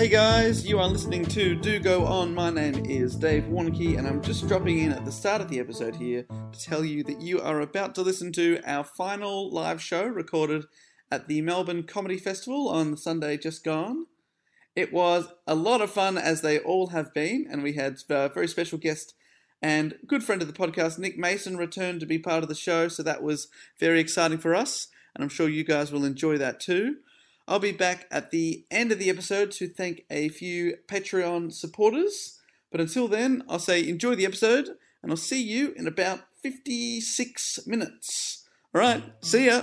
Hey guys, you are listening to Do Go On. My name is Dave Warneke, and I'm just dropping in at the start of the episode here to tell you that you are about to listen to our final live show recorded at the Melbourne Comedy Festival on the Sunday just gone. It was a lot of fun, as they all have been, and we had a very special guest and good friend of the podcast, Nick Mason, returned to be part of the show, so that was very exciting for us, and I'm sure you guys will enjoy that too. I'll be back at the end of the episode to thank a few Patreon supporters. But until then, I'll say enjoy the episode, and I'll see you in about 56 minutes. All right, see ya.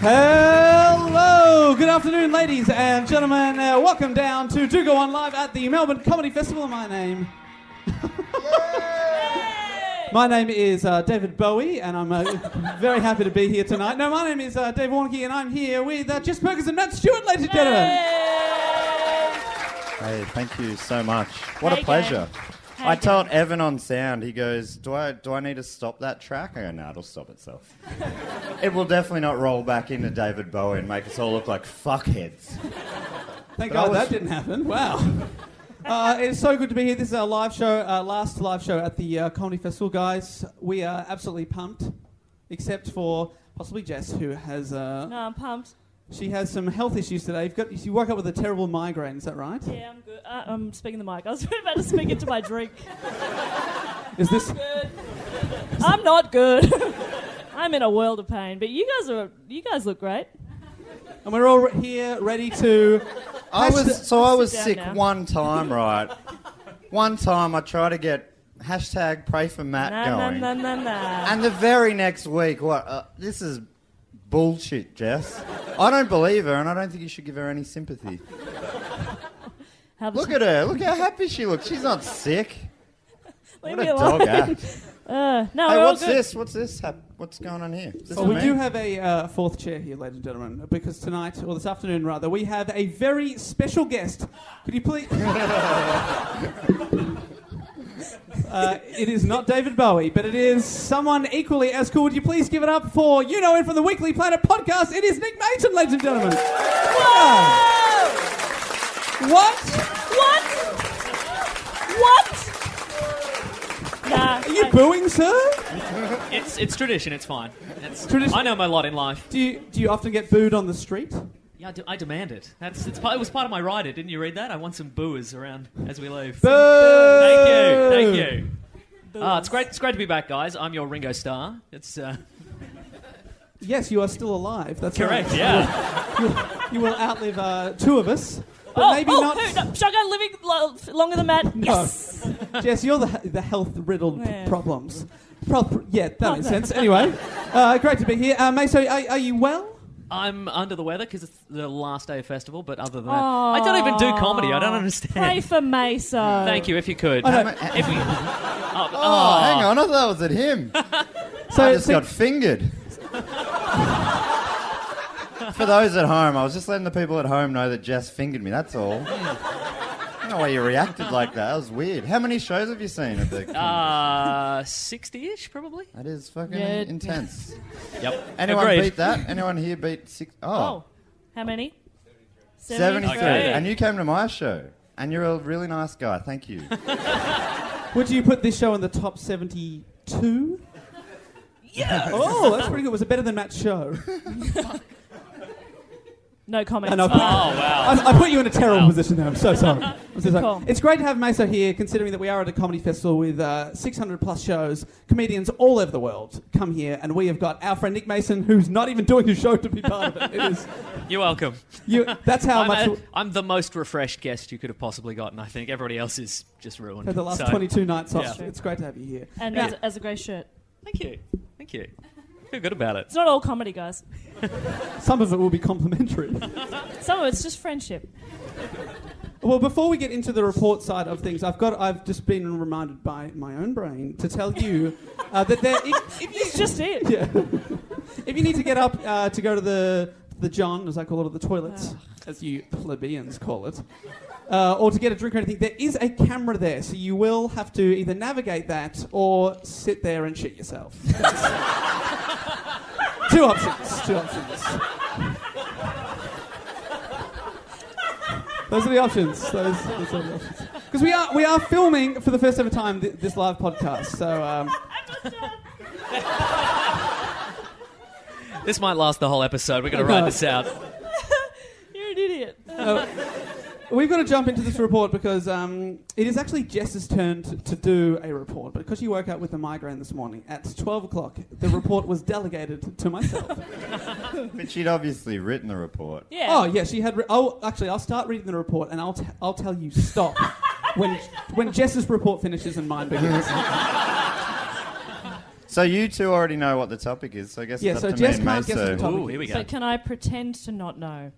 Good afternoon, ladies and gentlemen. Uh, welcome down to Do Go On Live at the Melbourne Comedy Festival. My name. my name is uh, David Bowie, and I'm uh, very happy to be here tonight. No, my name is uh, Dave Warneke, and I'm here with uh, Jess Perkins and Matt Stewart, ladies and gentlemen. hey, thank you so much. What Hey, a pleasure. gang. I told Evan on sound, he goes, do I, do I need to stop that track? I go, no, it'll stop itself. it will definitely not roll back into David Bowie and make us all look like fuckheads. Thank But God was- that didn't happen. Wow. Uh, it's so good to be here. This is our live show, uh, last live show at the uh, Comedy Festival, guys. We are absolutely pumped, except for possibly Jess, who has uh, No, I'm pumped. She has some health issues today. You've got you woke up with a terrible migraine. Is that right? Yeah, I'm good. Uh, I'm speaking the mic. I was about to speak into my drink. Is this? Good. I'm not good. I'm in a world of pain. But you guys are. You guys look great. And we're all re- here, ready to. I was so I was sick now. one time, right? one time I tried to get hashtag pray for Matt Nah, nah, going, nah, nah, nah. and the very next week, what? Uh, this is bullshit, Jess. I don't believe her, and I don't think you should give her any sympathy. How Look at her. Look how happy she looks. She's not sick. Leave What me a alone. dog act. Uh, no, Hey, we're all what's good. this? What's this? hap- What's going on here? Is this Well, for we me? do have a uh, fourth chair here, ladies and gentlemen, because tonight, or this afternoon rather, we have a very special guest. Could you please? Uh, it is not David Bowie, but it is someone equally as cool. Would you please give it up for you know him from the Weekly Planet podcast? It is Nick Mason, ladies and gentlemen. Whoa! What? What? What? Nah. Are you I- booing, sir? It's it's tradition. It's fine. It's Tradition- I know my lot in life. Do you do you often get booed on the street? Yeah, I, de- I demand it. That's it's part, it was part of my rider. Didn't you read that? I want some booers around as we leave. Boo! Thank you, thank you. Ah, it's great. It's great to be back, guys. I'm your Ringo Starr. It's uh, Yes, you are still alive. That's correct. Right. Yeah. You will outlive uh, two of us, but oh, maybe oh, not. Who? No, shotgun living lo- longer than Matt. Yes. Jess, you're the, the health riddled Yeah. problems. Pro- yeah, that makes Okay. sense. Anyway, uh, great to be here. Uh, Meso, are, are you well? I'm under the weather because it's the last day of festival. But other than that, I don't even do comedy. I don't understand. Pray for Meso. Thank you. If you could. Oh, no. If we, oh, Oh, hang on. I thought it was at him. So, I just so- got fingered. For those at home, I was just letting the people at home know that Jess fingered me. That's all. I don't know why you reacted like that. That was weird. How many shows have you seen at the? Uh, sixty-ish, probably. that is fucking Yeah. intense. Yep. Anyone Agreed. beat that? Anyone here beat six? Oh, Oh, how many? 73. Okay. And you came to my show. And you're a really nice guy. Thank you. would you put this show in the top 72? Yeah. Oh, that's pretty good. Was it better than Matt's show? No comments. And I Oh put, wow. I, I put you in a terrible Wow. position there. I'm so sorry. I'm so sorry. Cool. It's great to have Meso here, considering that we are at a comedy festival with uh, 600 plus shows. Comedians all over the world come here, and we have got our friend Nick Mason, who's not even doing his show to be part of it. It is You're welcome. you. That's how I'm, much. a- I'm the most refreshed guest you could have possibly gotten. I think everybody else is just ruined. for the last So, 22 nights off. Yeah. It's great to have you here. and Now- as, as a great shirt. Thank you. Thank you. Feel good about it. It's not all comedy, guys. Some of it will be complimentary. Some of it's just friendship. well, before we get into the report side of things, I've got I've just been reminded by my own brain to tell you uh, that there. If, if you, It's just it. yeah. if you need to get up uh, to go to the the John, as I call it, or the toilets, as you plebeians call it, uh, or to get a drink or anything, there is a camera there, so you will have to either navigate that or sit there and shit yourself. Two options. Two options. Those are the options. Those, those are the options. Because we are we are filming for the first ever time th- this live podcast. So um, This might last the whole episode. We're going to No. ride this out. You're an idiot. Uh, we've got to jump into this report because um, it is actually Jess's turn to, to do a report. But because she woke up with a migraine this morning at 12 o'clock, the report was delegated to myself. but she'd obviously written the report. Yeah. Oh, yeah, she had. Re- oh, actually, I'll start reading the report and I'll, t- I'll tell you stop when, when Jess's report finishes and mine begins. So you two already know what the topic is. So I guess Yeah, it's so up to Jess me and can't guess the topic. Ooh, here we go. So can I pretend to not know?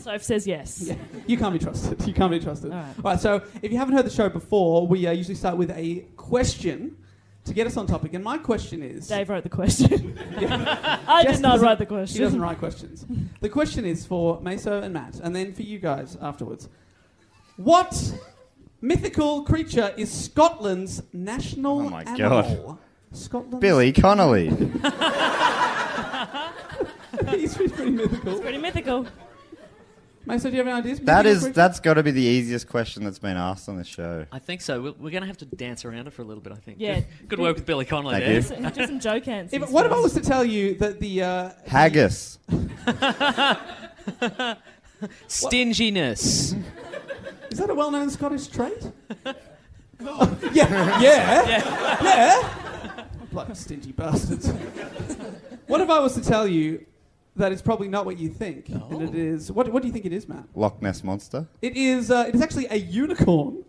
Soph says yes. Yeah, you can't be trusted. You can't be trusted. All right. All right. So, if you haven't heard the show before, we uh, usually start with a question to get us on topic. And my question is, Dave wrote the question. Yeah. I Jess did not write the She question. doesn't write questions. the question is for Meso and Matt, and then for you guys afterwards. What mythical creature is Scotland's national Oh my animal? Scotland. Billy Connolly. He's pretty mythical. Pretty mythical. Meso, do you have any ideas? That Mythical is creature? that's got to be the easiest question that's been asked on the show. I think so. We're, we're going to have to dance around it for a little bit, I think. Yeah. Good, good work with Billy Connolly Thank there. you. Do some, some joke hands. If, what if I was to tell you that the uh, Haggis. Stinginess. Is that a well-known Scottish trait? Oh, yeah, yeah, yeah. Bloody stingy bastards. what if I was to tell you that it's probably not what you think, and it is? What, what do you think it is, Matt? Loch Ness monster. It is. Uh, it is actually a unicorn.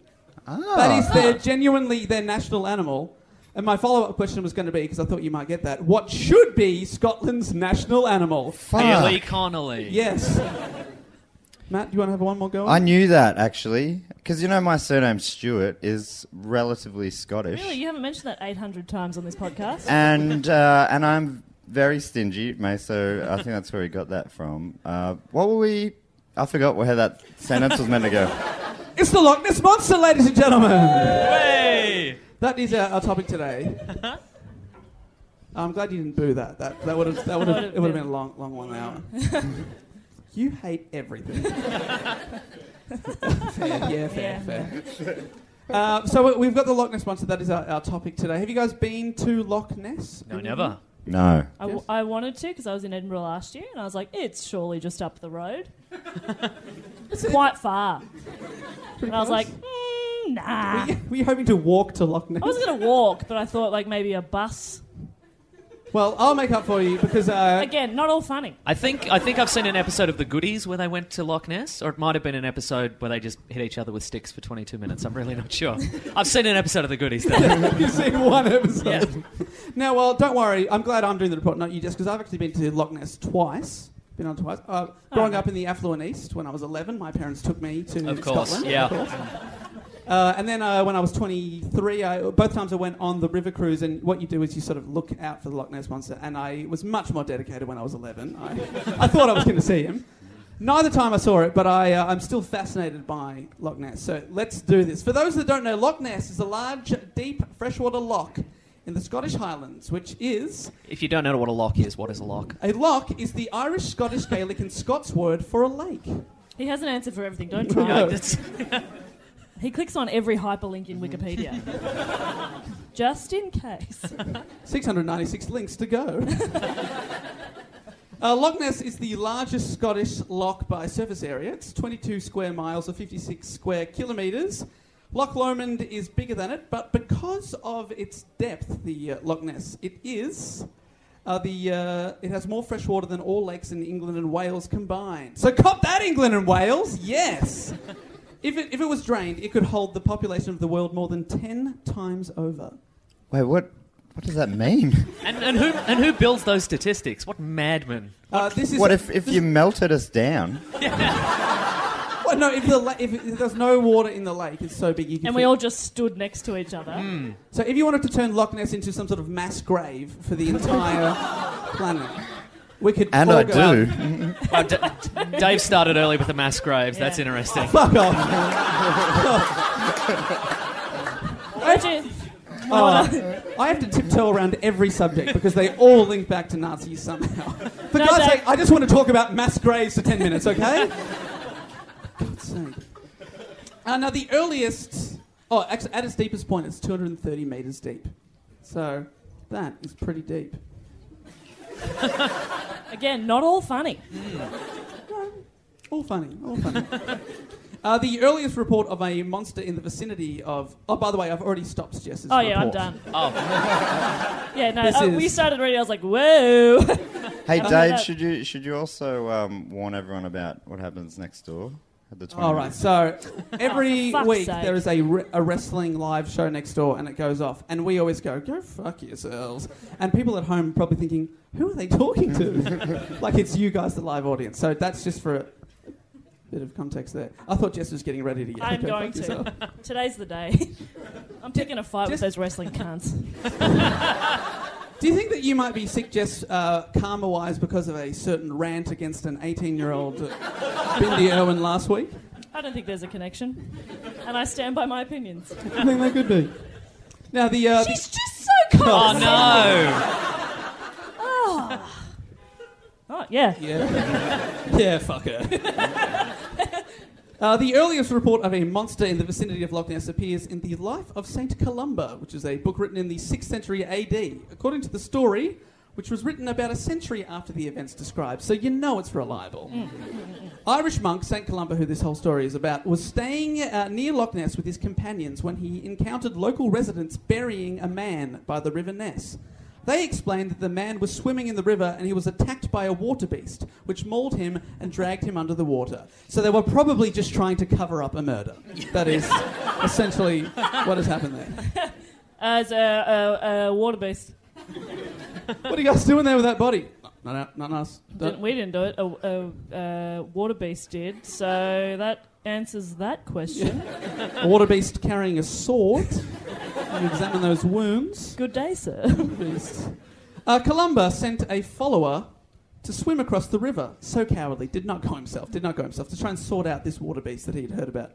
Ah. That is their genuinely their national animal. And my follow-up question was going to be because I thought you might get that. What should be Scotland's national animal? Fuck. Billy Connolly. Yes. Matt, do you want to have one more go? I knew that actually, because you know my surname Stewart is relatively Scottish, Really, you haven't mentioned that 800 times on this podcast. and uh, and I'm very stingy, mate. So I think that's where he got that from. Uh, what were we? I forgot where that sentence was meant to go. It's the Loch Ness Monster, ladies and gentlemen. Hey! That is our, our topic today. I'm glad you didn't boo that. That that would have that would have it would have been- been a long long one hour. you hate everything. fair, yeah, fair, Yeah. fair. Uh, so we- we've got the Loch Ness monster. That is our, our topic today. Have you guys been to Loch Ness? No, never. No. I, w- I wanted to because I was in Edinburgh last year and I was like, it's surely just up the road. it's quite far. And I was like, mm, nah. Were you, were you hoping to walk to Loch Ness? I was going to walk, but I thought like maybe a bus. Well, I'll make up for you because uh, Again, not all funny. I think I think I've seen an episode of The Goodies where they went to Loch Ness, or it might have been an episode where they just hit each other with sticks for 22 minutes. I'm really not sure. I've seen an episode of The Goodies. Though. You've seen one episode. Yeah. Now, well, don't worry. I'm glad I'm doing the report, not you, just because I've actually been to Loch Ness twice. Been on twice. Uh, growing up in the affluent East, when I was 11, my parents took me to Of course, Scotland. yeah. Of course. Uh, and then uh, when I was 23, I, both times I went on the river cruise, and what you do is you sort of look out for the Loch Ness monster. And I was much more dedicated when I was 11. I, I thought I was going to see him. Neither time I saw it, but I, uh, I'm still fascinated by Loch Ness. So let's do this. For those that don't know, Loch Ness is a large, deep freshwater loch in the Scottish Highlands, which is If you don't know what a lock is, what is a lock? a loch is the Irish, Scottish, Gaelic, and Scots word for a lake. He has an answer for everything. Don't try. Yeah, it. that's- He clicks on every hyperlink in Wikipedia. Just in case. 696 links to go. uh, Loch Ness is the largest Scottish loch by surface area. It's 22 square miles or 56 square kilometres. Loch Lomond is bigger than it, but because of its depth, the uh, Loch Ness, it is. Uh, the uh, it has more fresh water than all lakes in England and Wales combined. So cop that, England and Wales. Yes. If it if it was drained, it could hold the population of the world more than ten times over. Wait, what? What does that mean? and, and who and who builds those statistics? What madman? Uh, this is What if if this- you melted us down? Well, no, if, the la- if, if there's no water in the lake, it's so big you can. And fit- we all just stood next to each other. So if you wanted to turn Loch Ness into some sort of mass grave for the entire planet, we could. And I do. Oh, D- Dave started early with the mass graves. That's Yeah. interesting. Fuck off. Imagine- Oh, I have to tiptoe around every subject because they all link back to Nazis somehow. For No, God's Dave- sake, I just want to talk about mass graves for 10 minutes, okay? God's sake. Uh, now, the earliest. Oh, actually, at its deepest point, it's 230 metres deep. So, that is pretty deep. Again, not all funny. All funny, all funny. uh, the earliest report of a monster in the vicinity of. Oh, by the way, I've already stopped Jess's Oh, yeah, I'm report. done. Oh, Yeah, no, This uh, is- we started reading. I was like, whoa. Hey, I Dave, should you should you also um, warn everyone about what happens next door at the 20 All right, so every Oh, fuck's week sake. there is a, re- a wrestling live show next door and it goes off. And we always go, go fuck yourselves. And people at home probably thinking, who are they talking to? like it's you guys, the live audience. So that's just for a bit of context there. I thought Jess was getting ready to get I'm go going fuck to. yourself. Today's the day. I'm picking a fight with those wrestling cunts. Do you think that you might be sick, Jess, uh, karma wise, because of a certain rant against an 18 year old uh, Bindi Irwin last week? I don't think there's a connection. And I stand by my opinions. I think that could be. Now, the. Uh, the- She's just so oh condescending. no! Oh, yeah. Yeah. yeah, fuck her. Uh, the earliest report of a monster in the vicinity of Loch Ness appears in The Life of St. Columba, which is a book written in the 6th century AD. According to the story, which was written about a century after the events described, so you know it's reliable. Irish monk St. Columba, who this whole story is about, was staying uh, near Loch Ness with his companions when he encountered local residents burying a man by the River Ness. They explained that the man was swimming in the river and he was attacked by a water beast, which mauled him and dragged him under the water. So they were probably just trying to cover up a murder. That is essentially what has happened there. As a, a, a water beast. What are you guys doing there with that body? Not, out, not us. Didn't, we didn't do it. A, a, a water beast did. So that answers that question. A water beast carrying a sword. you examine those wounds. Good day, sir. Beast. Uh, Columba sent a follower to swim across the river. So cowardly. Did not go himself. Did not go himself to try and sort out this water beast that he had heard about.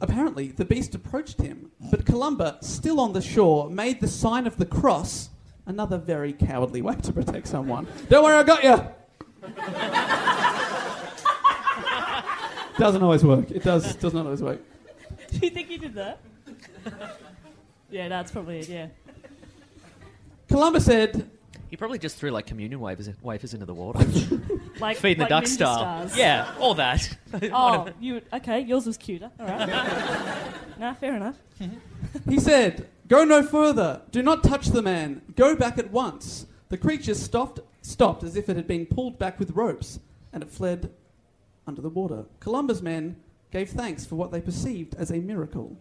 Apparently, the beast approached him, but Columba, still on the shore, made the sign of the cross. Another very cowardly way to protect someone. Don't worry, I got you. Doesn't always work. It does. Does not always work. Do you think he did that? yeah, that's probably it. Yeah. Columbus said, He probably just threw like communion wafers, wafers into the water, Like feeding the duck ninja style. stars. Yeah, all that. Oh, you okay? Yours was cuter. All right. nah, fair enough. He said, Go no further. Do not touch the man. Go back at once. The creature stopped, stopped as if it had been pulled back with ropes, and it fled under the water. Columba's men gave thanks for what they perceived as a miracle.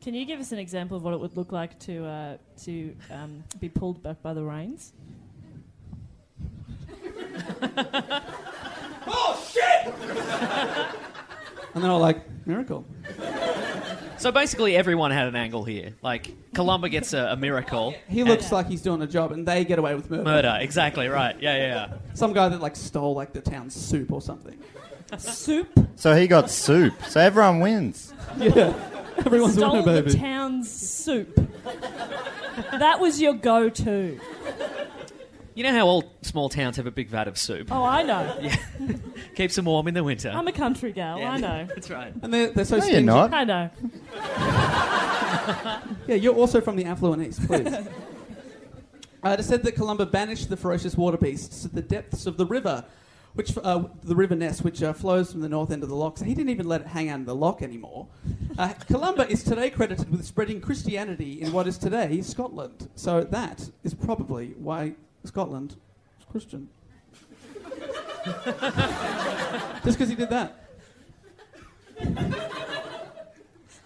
Can you give us an example of what it would look like to uh, to um, be pulled back by the reins? Oh, shit! and they're all like, Miracle. So basically, everyone had an angle here. Like Columba gets a, a miracle. He looks like he's doing a job, and they get away with murder. Murder, exactly right. Yeah, yeah, yeah. Some guy that like stole like the town's soup or something. Soup. So he got soup. So everyone wins. Yeah. Everyone's Stole winning, the baby. town's soup. that was your go-to. You know how all small towns have a big vat of soup? Oh, I know. Yeah. Keeps them warm in the winter. I'm a country gal. Yeah, I know. That's right. and they're, they're so No, stingy. you're not. I know. Yeah, you're also from the affluent east, please. uh, it is said that Columba banished the ferocious water beasts to the depths of the river, which uh, the River Ness, which uh, flows from the north end of the loch. So he didn't even let it hang out in the loch anymore. Uh, Columba is today credited with spreading Christianity in what is today Scotland. So that is probably why Scotland is Christian. Just because he did that.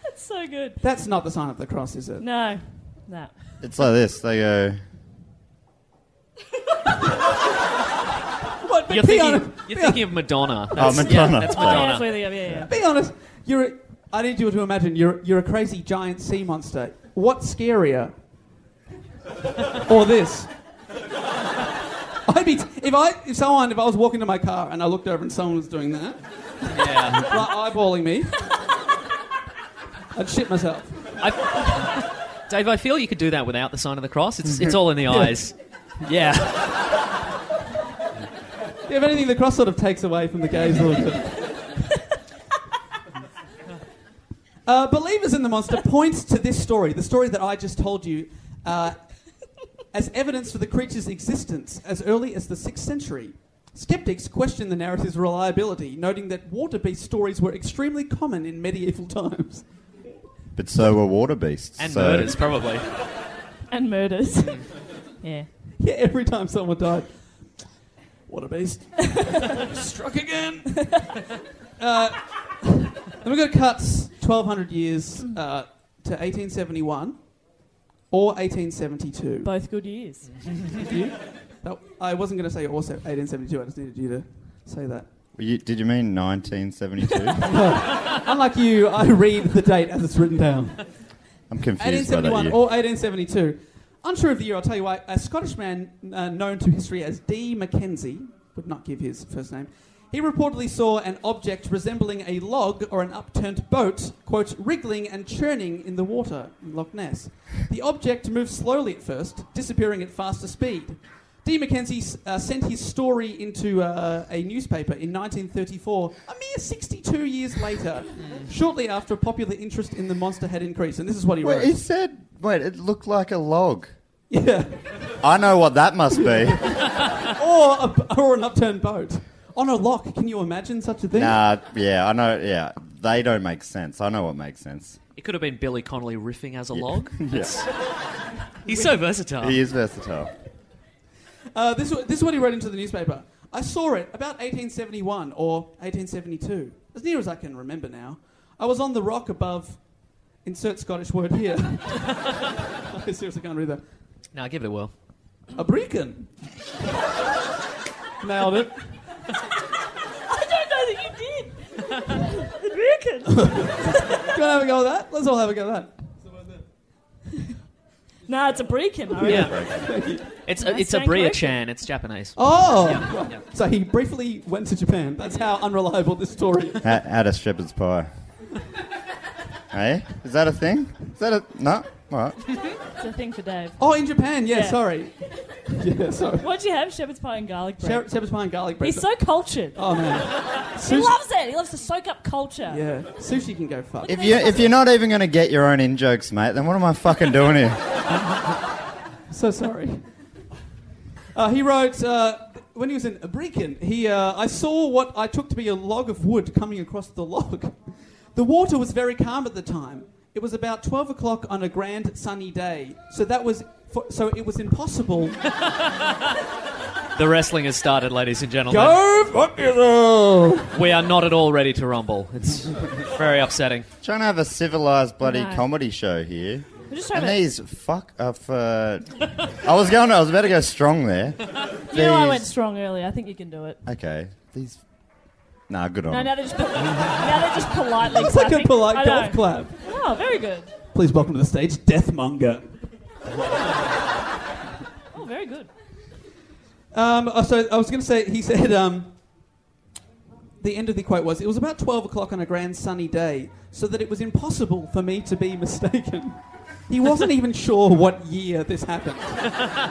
That's so good. That's not the sign of the cross, is it? No, no. It's like this. They go. What? But You're be thinking, honest- you're be thinking of Madonna. Oh, That's- Madonna. Yeah, that's Oh, yeah, Madonna. that's where they go. Yeah, yeah. Be honest. You're. A, I need you to imagine. You're. You're a crazy giant sea monster. What's scarier? or this? I'd be. If I. If someone. If I was walking to my car and I looked over and someone was doing that, yeah. like eyeballing me, I'd shit myself. I, Dave, I feel you could do that without the sign of the cross. It's, it's mm-hmm. all in the eyes. Yeah. Yeah, if anything, the cross sort of takes away from the gaze a little bit. Uh, believers in the monster points to this story, the story that I just told you, uh, as evidence for the creature's existence as early as the 6th century. Skeptics question the narrative's reliability, noting that water beast stories were extremely common in medieval times. But so were water beasts. And so murders, probably. And murders. yeah. Yeah, every time someone died. Water beast. Struck again. uh, then we've got cuts 1200 years uh, to 1871 or 1872. Both good years. You? No, I wasn't going to say also 1872. I just needed you to say that. You, did you mean 1972? Unlike you, I read the date as it's written down. I'm confused by that 1871 year. or 1872. Unsure of the year, I'll tell you why. A Scottish man uh, known to history as D. Mackenzie, would not give his first name, he reportedly saw an object resembling a log or an upturned boat, quote, wriggling and churning in the water in Loch Ness. The object moved slowly at first, disappearing at faster speed. D. Mackenzie uh, sent his story into uh, a newspaper in 1934, a mere 62 years later, shortly after popular interest in the monster had increased. And this is what he Wait, wrote. he said, wait, it looked like a log. Yeah. I know what that must be. or, a, or an upturned boat. On a lock, can you imagine such a thing? nah, yeah, I know, yeah. They don't make sense. I know what makes sense. It could have been Billy Connolly riffing as a log. Yeah. He's so versatile. He is versatile. Uh, this, this is what he wrote into the newspaper. I saw it about 1871 or 1872, as near as I can remember now. I was on the rock above. Insert Scottish word here. I seriously can't read that. Now give it a whirl. A breakin. Nailed it. I don't know that you did. A Do you want to have a go at that? Let's all have a go at that. nah, it's a Breakin. I reckon. Yeah. It's Nice it's a stand Bria. Chan. It's Japanese. Oh! Yeah, yeah. So he briefly went to Japan. That's how unreliable this story is. At, at a shepherd's pie. hey, is that a thing? Is that a no? All right. It's a thing for Dave. Oh, in Japan, yeah, Yeah. sorry. Yeah, sorry. What'd you have? Shepherd's pie and garlic bread. She- Shepherd's pie and garlic bread. He's so cultured. Oh, man. he Sushi- loves it. He loves to soak up culture. Yeah, sushi can go fuck. If you if you're not even going to get your own in jokes, mate, then what am I fucking doing here? So sorry. Uh, he wrote uh, when he was in Brecon. He, uh, I saw what I took to be a log of wood coming across the log. The water was very calm at the time. It was about twelve o'clock on a grand sunny day, so that was for, so it was impossible. The wrestling has started, ladies and gentlemen. Go fuck yourself. We are not at all ready to rumble. It's very upsetting. Trying to have a civilized bloody No. comedy show here. We're just trying And to. these fuck up. Uh, I was going. I was about to go strong there. You know I These- went strong earlier. I think you can do it. Okay. These. Nah, good on. No, 'em. now they're just, now they're just politely Looks like a clapping. polite I golf know. clap. Oh, very good. Please welcome to the stage, Deathmonger. Oh, very good. Um, uh, so I was going to say, he said, um, the end of the quote was, it was about 12 o'clock on a grand sunny day, so that it was impossible for me to be mistaken. He wasn't even sure what year this happened.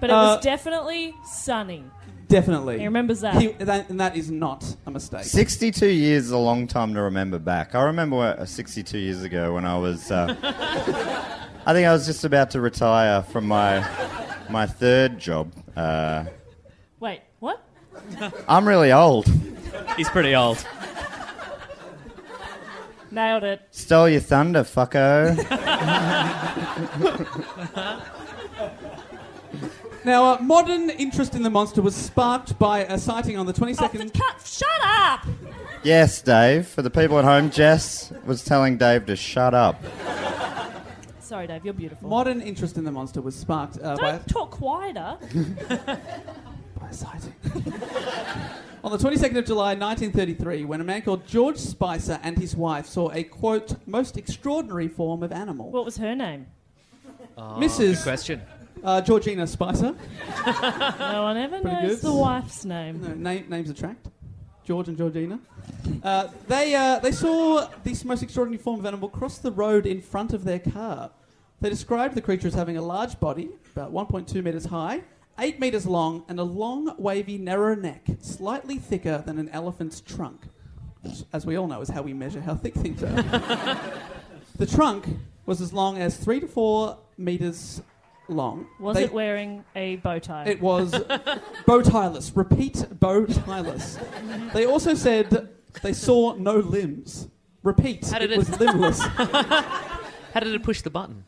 But it Uh, was definitely sunny. Definitely. He remembers that. He- that- and that is not a mistake. 62 years is a long time to remember back. I remember uh, 62 years ago when I was. Uh, I think I was just about to retire from my my third job. Uh, Wait, what? I'm really old. He's pretty old. Nailed it. Stole your thunder, fucko. Now, uh, modern interest in the monster was sparked by a sighting on the 22nd. Oh, cut, shut up! yes, Dave. For the people at home, Jess was telling Dave to shut up. Sorry, Dave, you're beautiful. Modern interest in the monster was sparked uh, by, Don't talk quieter. by a sighting. On the 22nd of July 1933, when a man called George Spicer and his wife saw a quote, most extraordinary form of animal. What was her name? Oh, Mrs. Good question. Uh, Georgina Spicer. No one ever Pretty knows good. the wife's name. No, name, names attract. George and Georgina. Uh, they, uh, they saw this most extraordinary form of animal cross the road in front of their car. They described the creature as having a large body, about 1.2 metres high, 8 metres long, and a long, wavy, narrow neck, slightly thicker than an elephant's trunk. Which, as we all know, is how we measure how thick things are. the trunk was as long as 3 to 4 metres long. Was They- it wearing a bow tie? it was bow tieless. Repeat, bow tieless. They also said they saw no limbs. Repeat, How it, it- was limbless. How did it push the button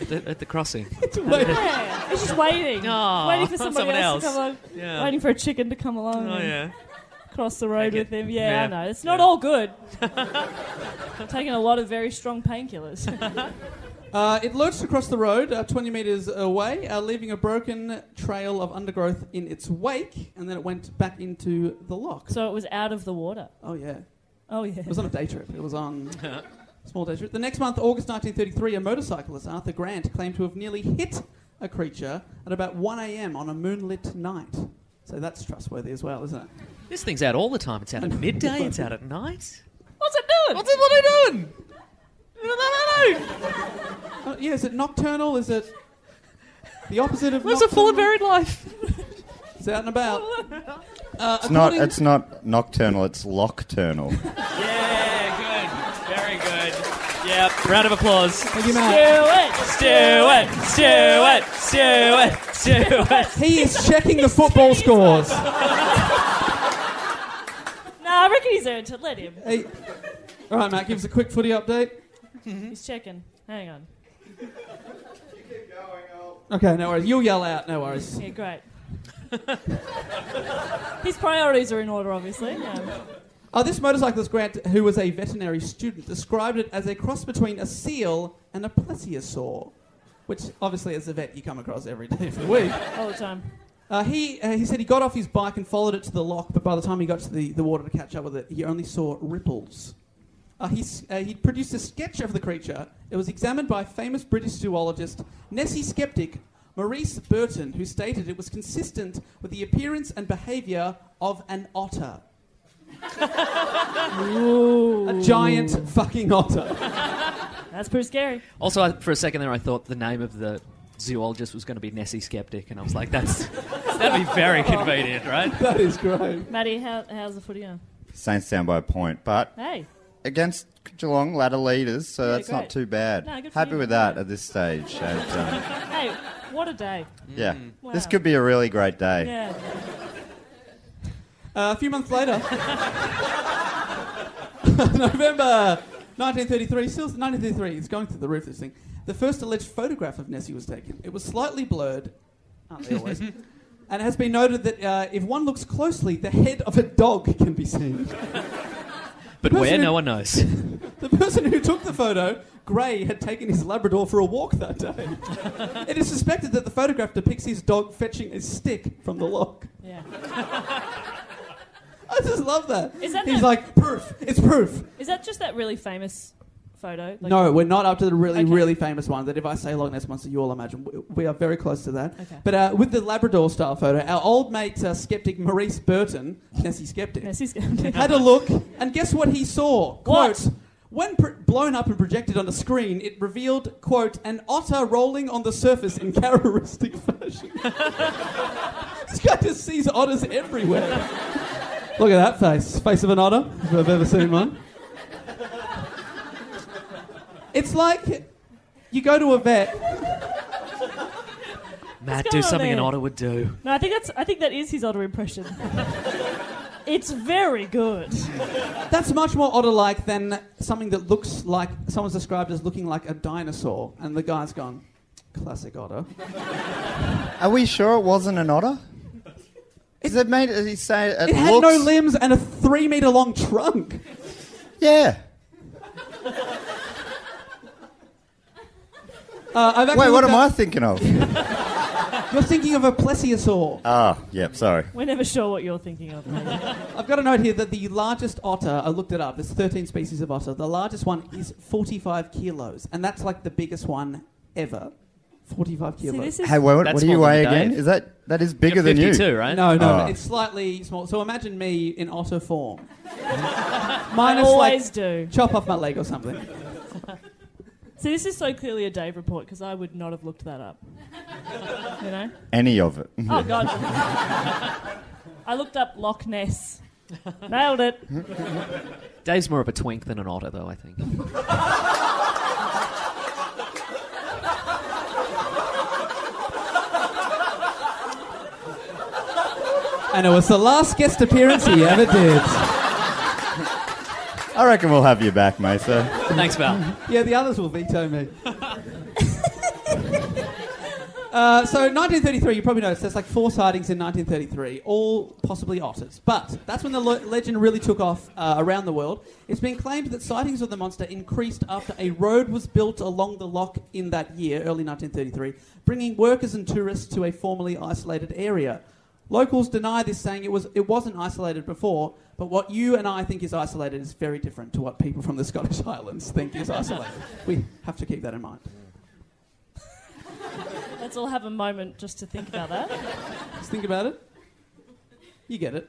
at the, at the crossing? Wait, yeah, it's just waiting. Aw, waiting for somebody someone else, to come along. Yeah. Waiting for a chicken to come along Oh yeah. cross the road Take with it. him. Yeah, Yeah. I know. It's not Yeah. all good. I'm taking a lot of very strong painkillers. uh, it lurched across the road, uh, 20 metres away, uh, leaving a broken trail of undergrowth in its wake, and then it went back into the lock. so it was out of the water. Oh, yeah. Oh, yeah. It was on a day trip. It was on a small day trip. The next month, August 1933, a motorcyclist, Arthur Grant, claimed to have nearly hit a creature at about 1 a.m. on a moonlit night. So that's trustworthy as well, isn't it? This thing's out all the time. It's out at midday. It's out at night. What's it doing? What's it bloody doing? I don't. Uh, yeah, is it nocturnal? Is it the opposite of What's a full and varied life? It's out and about. Uh, It's not. It's not nocturnal. It's lockturnal. Yeah, good. Very good. Yep. Round of applause. Thank you, Matt. It. Stewart, Stewart, Stewart, Stewart. He is checking the football scores. No, I reckon he's earned it. Let him. Hey. All right, Matt, give us a quick footy update. He's checking. Hang on. Okay, no worries. You'll yell out, no worries. Yeah, great. His priorities are in order, obviously. Um, Uh, this motorcyclist, Grant, who was a veterinary student, described it as a cross between a seal and a plesiosaur, which obviously, as a vet, you come across every day of the week. all the time. Uh, he, uh, he said he got off his bike and followed it to the lock, but by the time he got to the, the water to catch up with it, he only saw ripples. Uh, he's, uh, he produced a sketch of the creature. It was examined by famous British zoologist Nessie skeptic Maurice Burton, who stated it was consistent with the appearance and behaviour of an otter. A giant fucking otter. That's pretty scary. Also, I, for a second there, I thought the name of the zoologist was going to be Nessie Skeptic, and I was like, that's that'd be very convenient, right? That is great. Maddie, how, how's the footy going? Saints down by a point, but Hey, against Geelong, ladder leaders, so Yeah, that's great. not too bad. No, good for Happy you. with that at this stage. And, um, hey, what a day. yeah, Wow. this could be a really great day. Yeah. Uh, a few months later, November 1933, still 1933, it's going through the roof, this thing. The first alleged photograph of Nessie was taken. It was slightly blurred, aren't they always? and it has been noted that uh, if one looks closely, the head of a dog can be seen. But where? who- No one knows. The person who took the photo, Gray, had taken his Labrador for a walk that day. it is suspected that the photograph depicts his dog fetching a stick from the lock. Yeah. I just love that. Is that He's that- like, proof, it's proof. Is that just that really famous photo? Like- no, we're not up to the really, Okay. really famous one that if I say Loch Ness Monster, you all imagine. We, we are very close to that. Okay. But uh, with the Labrador style photo, our old mate uh, skeptic Maurice Burton, Nessie Skeptic, had a look, and guess what he saw? What? Quote, when pr- blown up and projected on a screen, it revealed, quote, an otter rolling on the surface in characteristic fashion. this guy just sees otters everywhere. Look at that face. Face of an otter, if I've ever seen one. It's like you go to a vet. Matt, do going on something an otter would do. No, I think that's. I think that is his otter impression. it's very good. That's much more otter-like than something that looks like someone's described as looking like a dinosaur, and the guy's gone, classic otter. Are we sure it wasn't an otter? Is it made? Is he say it, It had looks, no limbs and a three-meter-long trunk. Yeah. Uh, I've actually Wait, what looked am I thinking of? You're thinking of a plesiosaur. Ah, yep. Sorry. We're never sure what you're thinking of. I've got a note here that the largest otter, I looked it up, there's 13 species of otter. The largest one is 45 kilos, and that's like the biggest one ever. 45 See, kilos. this is. Hey, what, what That's do you smaller weigh than again? Dave. Is that that is bigger You're than you? 52, right? No, no, Oh. it's slightly small. So imagine me in otter form. I Minus always like do. chop off my leg or something. See, this is so clearly a Dave report because I would not have looked that up. You know? Any of it? Oh God! I looked up Loch Ness. Nailed it. Dave's more of a twink than an otter, though. I think. And it was the last guest appearance he ever did. I reckon we'll have you back, Mesa. Thanks, Val. Yeah, the others will veto me. Uh, so 1933, you probably noticed there's like four sightings in 1933, all possibly otters. But that's when the le- legend really took off uh, around the world. It's been claimed that sightings of the monster increased after a road was built along the loch in that year, early 1933, bringing workers and tourists to a formerly isolated area. Locals deny this, saying it was it wasn't isolated before, but what you and I think is isolated is very different to what people from the Scottish Highlands think is isolated. we have to keep that in mind. Let's all have a moment just to think about that. Just think about it. You get it.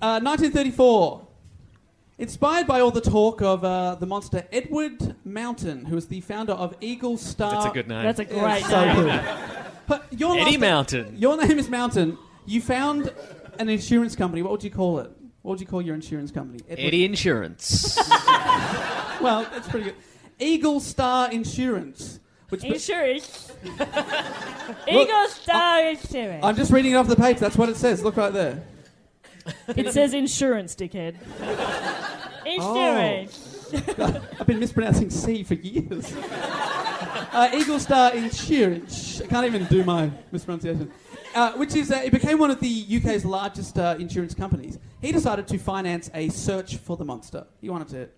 Uh, 1934. Inspired by all the talk of uh, the monster Edward Mountain, who was the founder of Eagle Star. That's a good name. That's a Yeah, great so name. good. But your Eddie last name- Mountain. Your name is Mountain. You found an insurance company. What would you call it? What would you call your insurance company? Edward- Eddie Insurance. Well, that's pretty good. Eagle Star Insurance. Which Insurance. Eagle Star Insurance. I'm just reading it off the page. That's what it says. Look right there. It says insurance, dickhead. Insurance. Oh. I've been mispronouncing C for years. Uh, Eagle Star Insurance. I can't even do my mispronunciation. Uh, which is, uh, it became one of the UK's largest uh, insurance companies. He decided to finance a search for the monster. He wanted to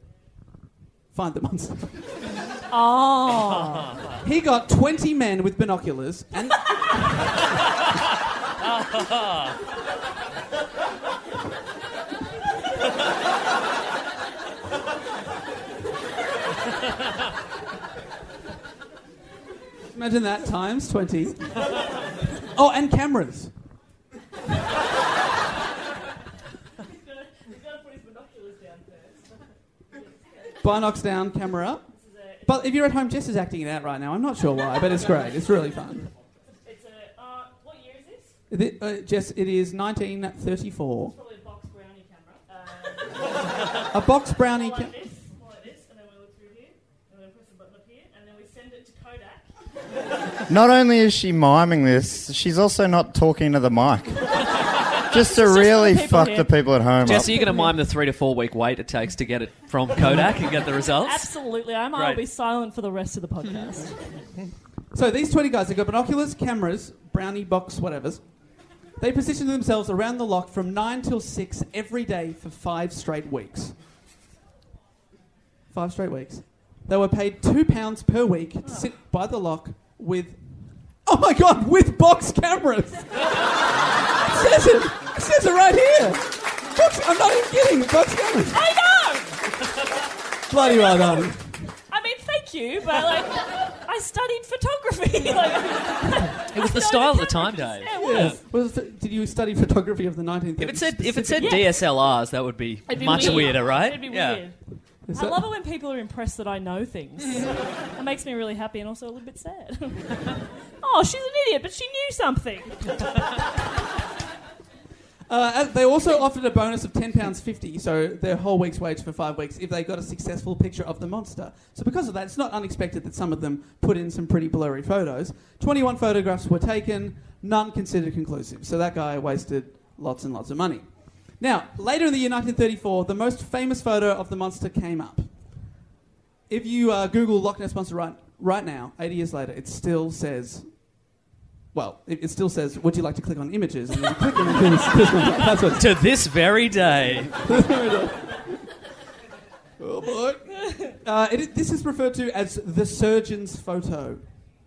find the monster. Oh. He got 20 men with binoculars and. Imagine that times 20. oh, and cameras. Binocs down, camera up. But if you're at home, Jess is acting it out right now. I'm not sure why, but it's great. It's really fun. It's a, uh, what year is this? The- uh, Jess, it is 1934. Probably a box brownie camera. Uh, A box brownie. like Ca- this, like this, and then we look through here, and then press the button up here, and then we send it to Kodak. Not only is she miming this, she's also not talking to the mic. Just to for the really people fuck here. the people at home Jess, up. are you going to mime the three to four week wait it takes to get it from Kodak and get the results? Absolutely, I am. I'll Right. be silent for the rest of the podcast. So these 20 guys, they've got binoculars, cameras, brownie box, whatevers. They position themselves around the lock from 9 till 6 every day for five straight weeks. Five straight weeks. They were paid £2 per week to sit by the lock with. Oh my god, with box cameras! it says it! It says it right here! Box, I'm not even kidding, box cameras! I know. Bloody well done. I mean, thank you, but like, I studied photography. like, It was the style of the time, Dave. yeah, it was. Was it- did you study photography of the 1930s? If it said if it said Yeah. DSLRs, that would be, be much weird. weirder, right? It'd be yeah. weird. Is I that- love it when people are impressed that I know things. it makes me really happy and also a little bit sad. oh, she's an idiot, but she knew something. Uh, they also offered a bonus of £10.50, so their whole week's wage for five weeks, if they got a successful picture of the monster. So, because of that, it's not unexpected that some of them put in some pretty blurry photos. 21 photographs were taken, none considered conclusive. So, that guy wasted lots and lots of money. Now, later in the year 1934, the most famous photo of the monster came up. If you uh, Google Loch Ness Monster right, right now, 80 years later, it still says well, it, it still says, "Would you like to click on images?" And then you click on this, this one. That's what. To this very day. oh boy! Uh, it, is- this is referred to as the surgeon's photo.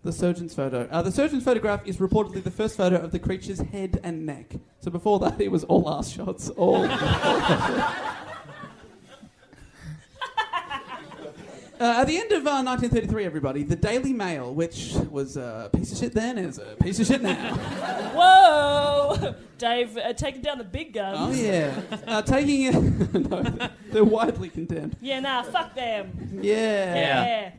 The surgeon's photo. Uh, the surgeon's photograph is reportedly the first photo of the creature's head and neck. So before that, it was all ass shots. All. Uh, at the end of uh, 1933, everybody, the Daily Mail, which was a piece of shit then, is a piece of shit now. Whoa! Dave uh, taking down the big guns. Oh yeah, uh, taking it. no, they're widely condemned. Yeah, nah, fuck them. Yeah. Yeah.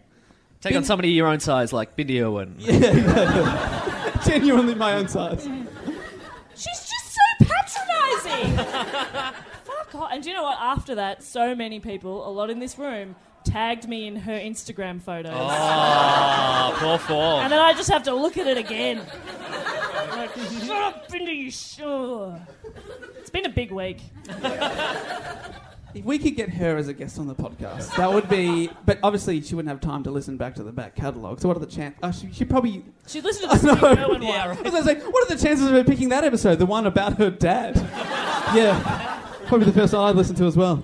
Take on somebody your own size, like Bindi Irwin. Yeah. Genuinely my own size. She's just so patronising. Fuck off. And do you know what? After that, so many people, a lot in this room, tagged me in her Instagram photos. Oh, poor form. And then I just have to look at it again. like, shut up, Bindi, you sure. It's been a big week. If we could get her as a guest on the podcast, that would be. But obviously, she wouldn't have time to listen back to the back catalogue. So what are the chances? Uh, she, she probably. She listened to the Steve Irwin one. I was gonna what are the chances of her picking that episode? The one about her dad. yeah, probably the first one I'd listen to as well.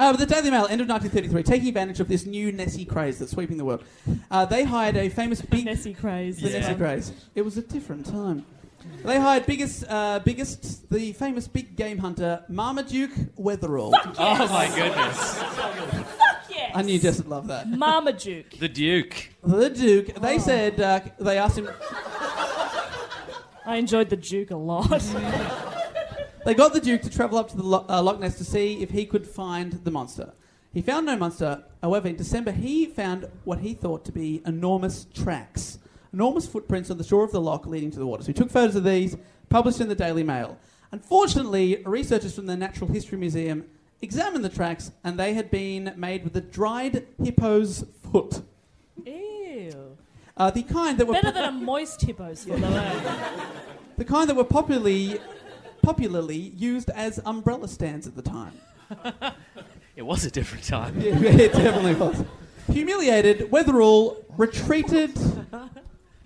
Uh, the Daily Mail, end of 1933, taking advantage of this new Nessie craze that's sweeping the world. Uh, they hired a famous big Nessie craze. the Nessie craze. It was a different time. They hired biggest, uh, biggest, the famous big game hunter Marmaduke Wetherell. Oh my goodness. Yes. I knew Jess would love that. Marmaduke. The Duke. The Duke. They said uh, they asked him. I enjoyed the Duke a lot. They got the Duke to travel up to the Lo- uh, Loch Ness to see if he could find the monster. He found no monster. However, in December, he found what he thought to be enormous tracks, enormous footprints on the shore of the loch leading to the water. So he took photos of these, published in the Daily Mail. Unfortunately, researchers from the Natural History Museum examined the tracks, and they had been made with a dried hippo's foot. Ew. Uh, the kind that were Better than a moist hippo's foot, though. eh? the kind that were popularly popularly used as umbrella stands at the time. It was a different time. Yeah, it definitely was. Humiliated, Wetherell retreated.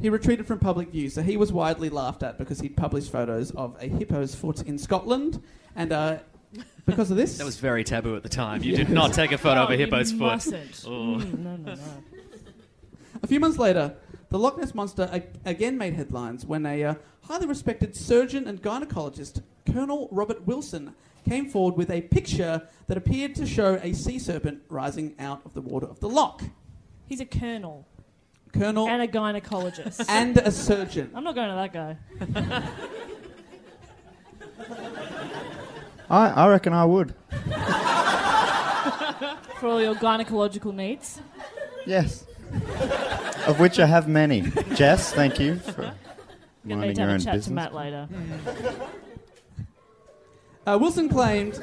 He retreated from public view, so he was widely laughed at because he'd published photos of a hippo's foot in Scotland, and uh, because of this, That was very taboo at the time. You did not take a photo of Oh, a you hippo's foot. mustn't. Oh. Mm, no, no, no. a few months later, the Loch Ness monster a- again made headlines when a uh, highly respected surgeon and gynecologist, Colonel Robert Wilson, came forward with a picture that appeared to show a sea serpent rising out of the water of the loch. He's a colonel Colonel and a gynecologist. and a surgeon. I'm not going to that guy. I, I reckon I would. For all your gynecological needs. Yes. of which I have many. Jess, thank you for Gonna minding need to your have own a chat to. Matt later. Uh, Wilson claimed.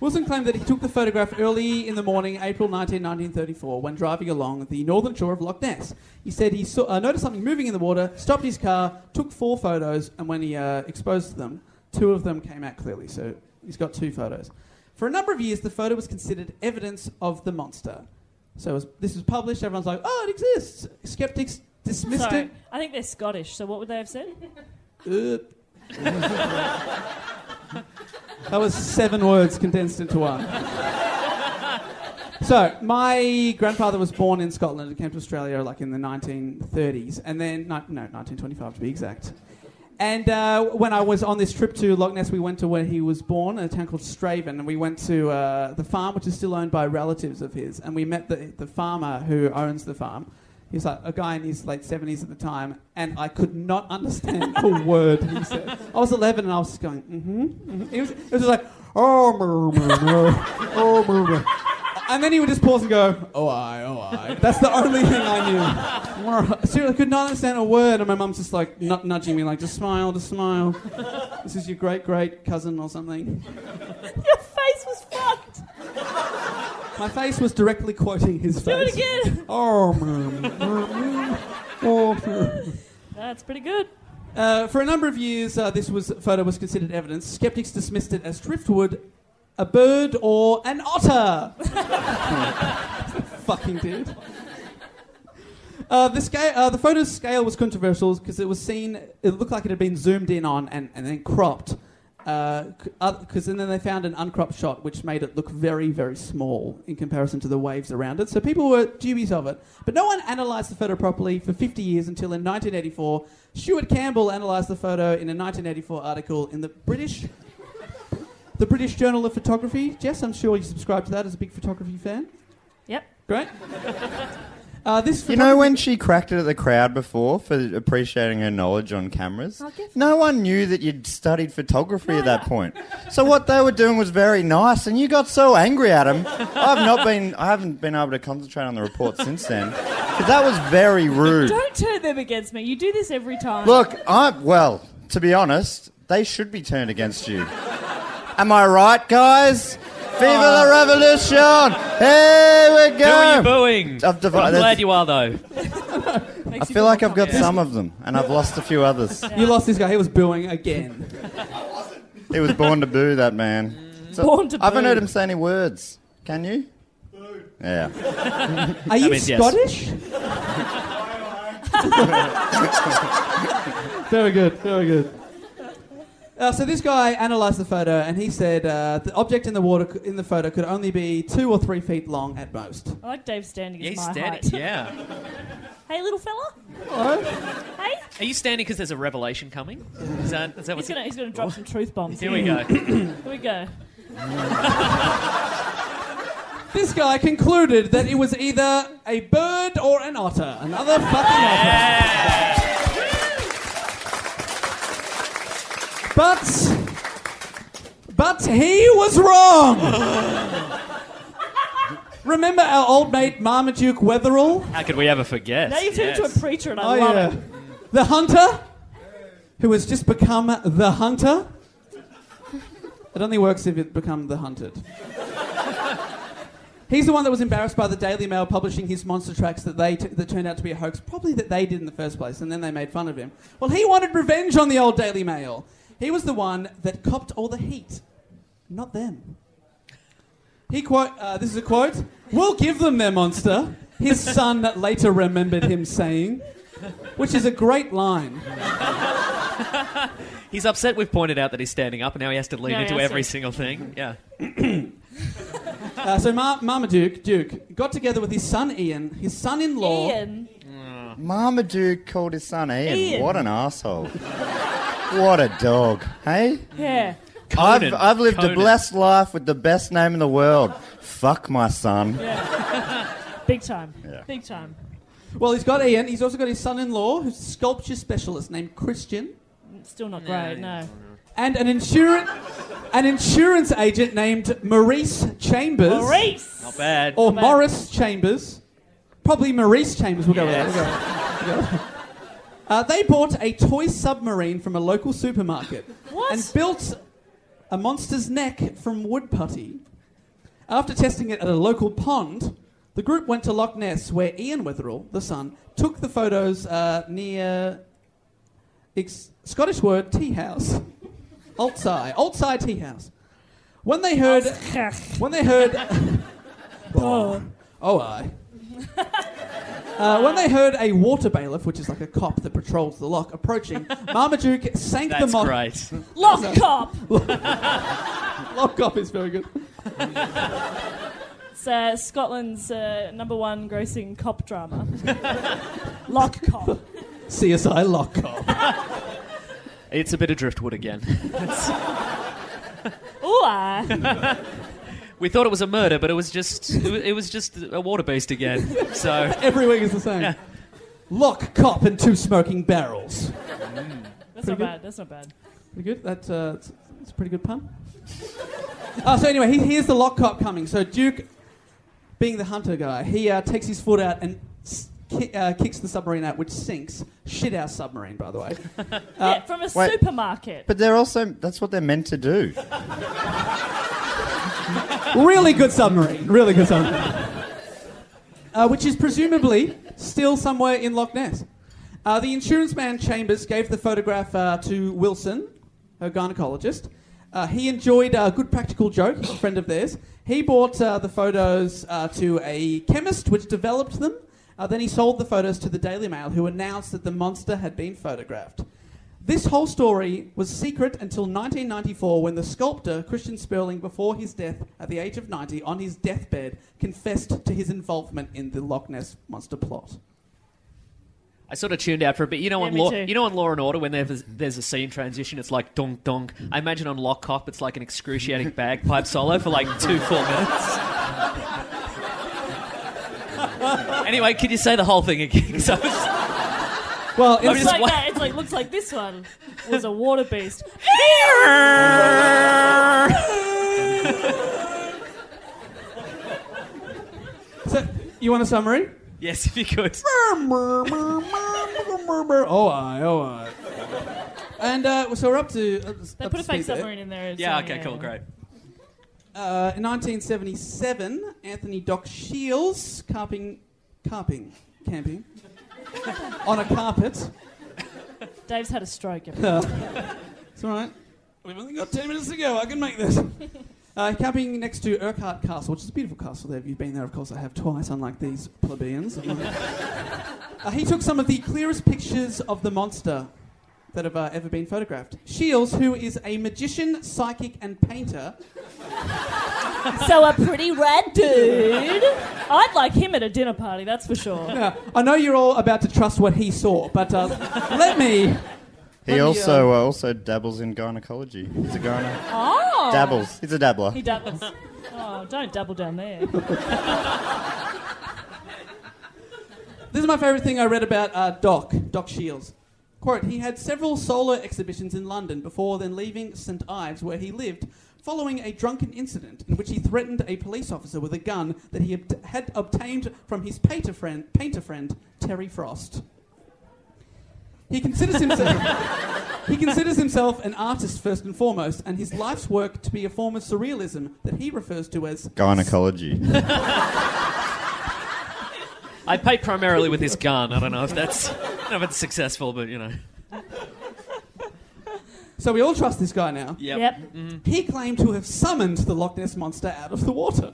Wilson claimed that he took the photograph early in the morning, April 19, 1934, when driving along the northern shore of Loch Ness. He said he saw, uh, noticed something moving in the water, stopped his car, took four photos, and when he uh, exposed them, two of them came out clearly. So he's got two photos. For a number of years, the photo was considered evidence of the monster. So it was, this was published. Everyone's like, "Oh, it exists." Skeptics dismissed Sorry, I think they're Scottish, so what would they have said? it. That was seven words condensed into one. So, my grandfather was born in Scotland and came to Australia like in the 1930s, and then, no, no 1925 to be exact. And uh, when I was on this trip to Loch Ness, we went to where he was born, in a town called Strathaven, and we went to uh, the farm, which is still owned by relatives of his, and we met the, the farmer who owns the farm. He was like a guy in his late 70s at the time, and I could not understand a word he said. I was 11 and I was just going, mm-hmm. mm-hmm. It, was, it was just like, oh, oh. And then he would just pause and go, oh, I, oh, I. That's the only thing I knew. Seriously, I could not understand a word, and my mum's just like nut- nudging me, like, just smile, just smile. This is your great great cousin or something. Face was fucked. My face was directly quoting his face. Do it again. Oh, oh. That's pretty good. Uh, for a number of years, uh, this was photo was considered evidence. Skeptics dismissed it as driftwood, a bird, or an otter. Fucking dude. Uh, the scale, uh, the photo's scale was controversial because it was seen. It looked like it had been zoomed in on and, and then cropped. Uh, because and then they found an uncropped shot, which made it look very, very small in comparison to the waves around it. So people were dubious of it. But no one analysed the photo properly for 50 years until in 1984, Stuart Campbell analysed the photo in a 1984 article in the British, the British Journal of Photography. Jess, I'm sure you subscribe to that as a big photography fan. Yep. Great. Uh, this You know when she cracked it at the crowd before for appreciating her knowledge on cameras? No one knew that you'd studied photography at that point. So what they were doing was very nice, and you got so angry at them. I've not been, I haven't been able to concentrate on the report since then because that was very rude. Don't turn them against me. You do this every time. Look, I well, to be honest, they should be turned against you. Am I right, guys? Viva ah. la revolution! Here we go! Who are you booing? I've divi- I'm glad you are, though. I feel like I've got some of them, and I've lost a few others. You lost this guy. He was booing again. He was born to boo, that man. So- Born to I haven't boo. heard him say any words. Can you? Boo. Yeah. Are you means yes. Scottish? very good, very good. Uh, so this guy analysed the photo, and he said uh, the object in the water c- in the photo could only be two or three feet long at most. I like Dave standing Yeah, as he's my standing. height. Yeah. Hey, little fella. Hello. Hey. Are you standing because there's a revelation coming? Is that, is that He's what's gonna he's gonna drop some truth bombs. Here we go. Here we go. This guy concluded that it was either a bird or an otter. Another fucking otter. But, but he was wrong. Remember our old mate Marmaduke Wetherell? How could we ever forget? Now you've turned Yes. into a preacher, and I Oh love yeah, it. the hunter, who has just become the hunter. It only works if it become the hunted. He's the one that was embarrassed by the Daily Mail publishing his monster tracks that they t- that turned out to be a hoax. Probably that they did in the first place, and then they made fun of him. Well, he wanted revenge on the old Daily Mail. He was the one that copped all the heat, not them. He quote. Uh, this is a quote. We'll give them their monster. His son later remembered him saying, which is a great line. He's upset we've pointed out that he's standing up and now he has to lean Yeah, into yeah, every so- single thing. Yeah. Uh, so Mar- Marmaduke Duke got together with his son Ian, his son-in-law. Ian. Marmaduke called his son Ian. Ian. What an asshole. what a dog. Hey? Yeah. Conan. I've, I've lived Conan. a blessed life with the best name in the world. Fuck my son. Yeah. Big time. Yeah. Big time. Well, he's got Ian. He's also got his son-in-law, who's a sculpture specialist named Christian, Still not great. No. and an insurance an insurance agent named Maurice Chambers, Maurice. Not bad. or bad. Morris Chambers, probably Maurice Chambers. We'll go with that. We'll go. We'll go. Uh, they bought a toy submarine from a local supermarket What? and built a monster's neck from wood putty. After testing it at a local pond, the group went to Loch Ness, where Ian Wetherell, the son, took the photos uh, near ex- Scottish word tea house, Altsaigh, Altsaigh tea house. When they heard, when they heard, Oh. oh I. Uh, when they heard a water bailiff, which is like a cop that patrols the lock, approaching, Marmaduke sank the That's great. Lock cop. Lock cop is very good. It's uh, Scotland's uh, number one grossing cop drama. Lock cop. CSI Lock Cop. It's a bit of driftwood again. Ooh, ah. We thought it was a murder, but it was just it was, just a water beast again. So Every week is the same. Lock Cop and two smoking barrels. That's Pretty not good. bad. That's not bad. Pretty good. That's uh, it's, it's a pretty good pun. uh, so anyway, he, here's the Lock Cop coming. So Duke, being the hunter guy, he uh, takes his foot out and s- ki- uh, kicks the submarine out, which sinks. Shit our submarine, by the way. yeah, from a wait. supermarket. But they're also, that's what they're meant to do. really good submarine. Really good submarine. Uh, which is presumably still somewhere in Loch Ness. Uh, the insurance man Chambers gave the photograph uh, to Wilson, her gynecologist. Uh, he enjoyed a good practical joke, a friend of theirs. He bought uh, the photos uh, to a chemist, which developed them. Then he sold the photos to the Daily Mail, who announced that the monster had been photographed. This whole story was secret until 1994 when the sculptor Christian Spurling, before his death at the age of 90, on his deathbed, confessed to his involvement in the Loch Ness monster plot. I sort of tuned out for a bit. You know, Yeah, on law, too. you know, on Law and Order, when there's there's a scene transition, it's like dong dong. I imagine on Lock Cop, it's like an excruciating bagpipe solo for like two full minutes. anyway, could you say the whole thing again? 'Cause I was- Well, I'm It's like wa- that. It's like looks like this one was a water beast. so, you want a summary? yes, if you could. oh, I, oh, I. And uh, so we're up to. Uh, They up put a to fake speed there. submarine in there. Yeah, so, okay, cool, great. Uh, in 1977, Anthony Doc Shiels carping, carping, camping on a carpet. Dave's had a stroke. everyone. It's all right. We've only got 10 minutes to go. I can make this. Uh, camping next to Urquhart Castle, which is a beautiful castle there. If you've been there, of course, I have twice, unlike these plebeians. uh, he took some of the clearest pictures of the monster that have uh, ever been photographed. Shiels, who is a magician, psychic, and painter, so a pretty rad dude. I'd like him at a dinner party, that's for sure. Now, I know you're all about to trust what he saw, but uh, let me. He let also uh, uh, also dabbles in gynecology. He's a gyno. Oh. Dabbles. He's a dabbler. He dabbles. Oh, don't double down there. This is my favourite thing I read about uh, Doc, Doc Shiels. Quote, he had several solo exhibitions in London before then leaving St Ives, where he lived, following a drunken incident in which he threatened a police officer with a gun that he had obtained from his painter friend, painter friend Terry Frost. He considers himself he considers himself an artist first and foremost, and his life's work to be a form of surrealism that he refers to as Gynecology. I paint primarily with this gun. I don't know if that's I know if it's successful, but you know. So we all trust this guy now. Yep. Yep. Mm-hmm. He claimed to have summoned the Loch Ness monster out of the water.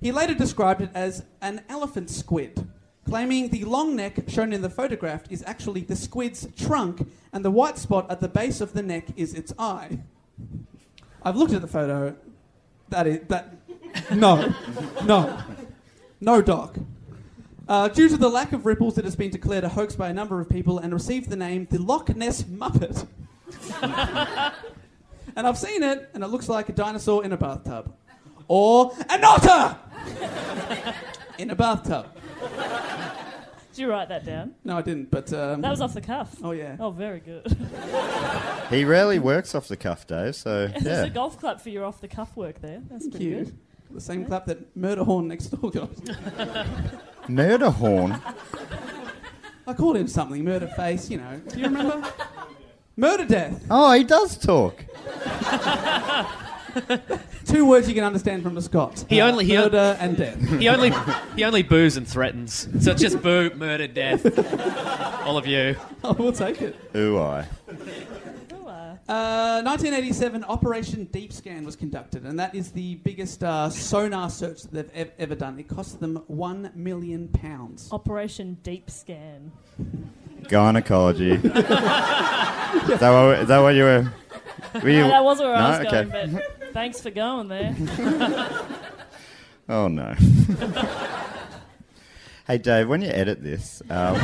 He later described it as an elephant squid, claiming the long neck shown in the photograph is actually the squid's trunk and the white spot at the base of the neck is its eye. I've looked at the photo. That is that. No, no, no, Doc. Uh, due to the lack of ripples, it has been declared a hoax by a number of people and received the name the Loch Ness Muppet. and I've seen it, and it looks like a dinosaur in a bathtub. Or an otter in a bathtub. Did you write that down? No, I didn't, but. Um, That was off the cuff. Oh, yeah. Oh, very good. He rarely works off the cuff, Dave. So There's a golf club for your off the cuff work there. That's Thank pretty you. good. The same clap that Murder Horn next door got. Murder horn. I called him something, Murder Face, you know. Do you remember? Murder Death. Oh, he does talk. Two words you can understand from the Scots. He uh, only- he o- murder and death. He only he only boos and threatens. So it's just boo, murder, death. All of you. Oh, we'll take it. Ooh, I. Uh, 1987, Operation Deep Scan was conducted, and that is the biggest uh, sonar search that they've ev- ever done. It cost them one million pounds. Operation Deep Scan. Gynecology. is, that what, is that what you were? were you, No, that wasn't where I No? was Okay. going, but thanks for going there. Oh no. hey Dave, when you edit this, um,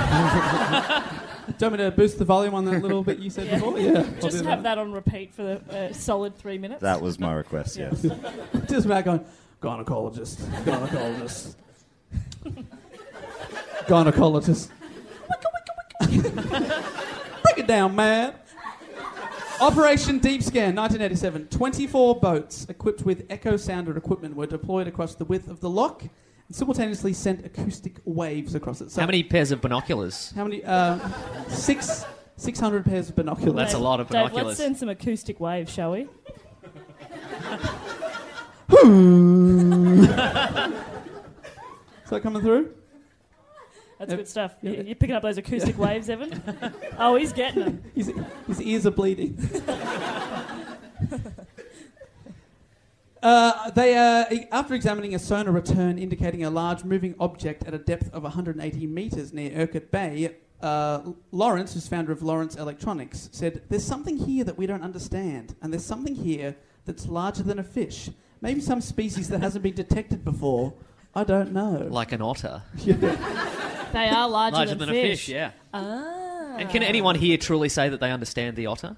Do you want me to boost the volume on that little bit you said Yeah. before? Yeah. I'll Just do have that on repeat for the uh, solid three minutes. that was my request. Yes. Just back on gynecologist, gynecologist, gynecologist. Break it down, man. Operation Deep Scan, 1987. 24 boats equipped with echo sounder equipment were deployed across the width of the loch and simultaneously sent acoustic waves across it. So How many pairs of binoculars? How many? Uh, six. 600 pairs of binoculars. That's a lot of Dave, binoculars. let's send some acoustic waves, shall we? Is that coming through? That's Yep. good stuff. Yeah. You're picking up those acoustic waves, Evan? Oh, he's getting them. His, his ears are bleeding. Uh, they, uh, after examining a sonar return indicating a large moving object at a depth of 180 metres near Urquhart Bay, uh, Lowrance, who's founder of Lowrance Electronics, said, There's something here that we don't understand, and there's something here that's larger than a fish. Maybe some species that hasn't been detected before. I don't know. Like an otter. They are larger, Larger than, than a fish, yeah. Ah. And can anyone here truly say that they understand the otter?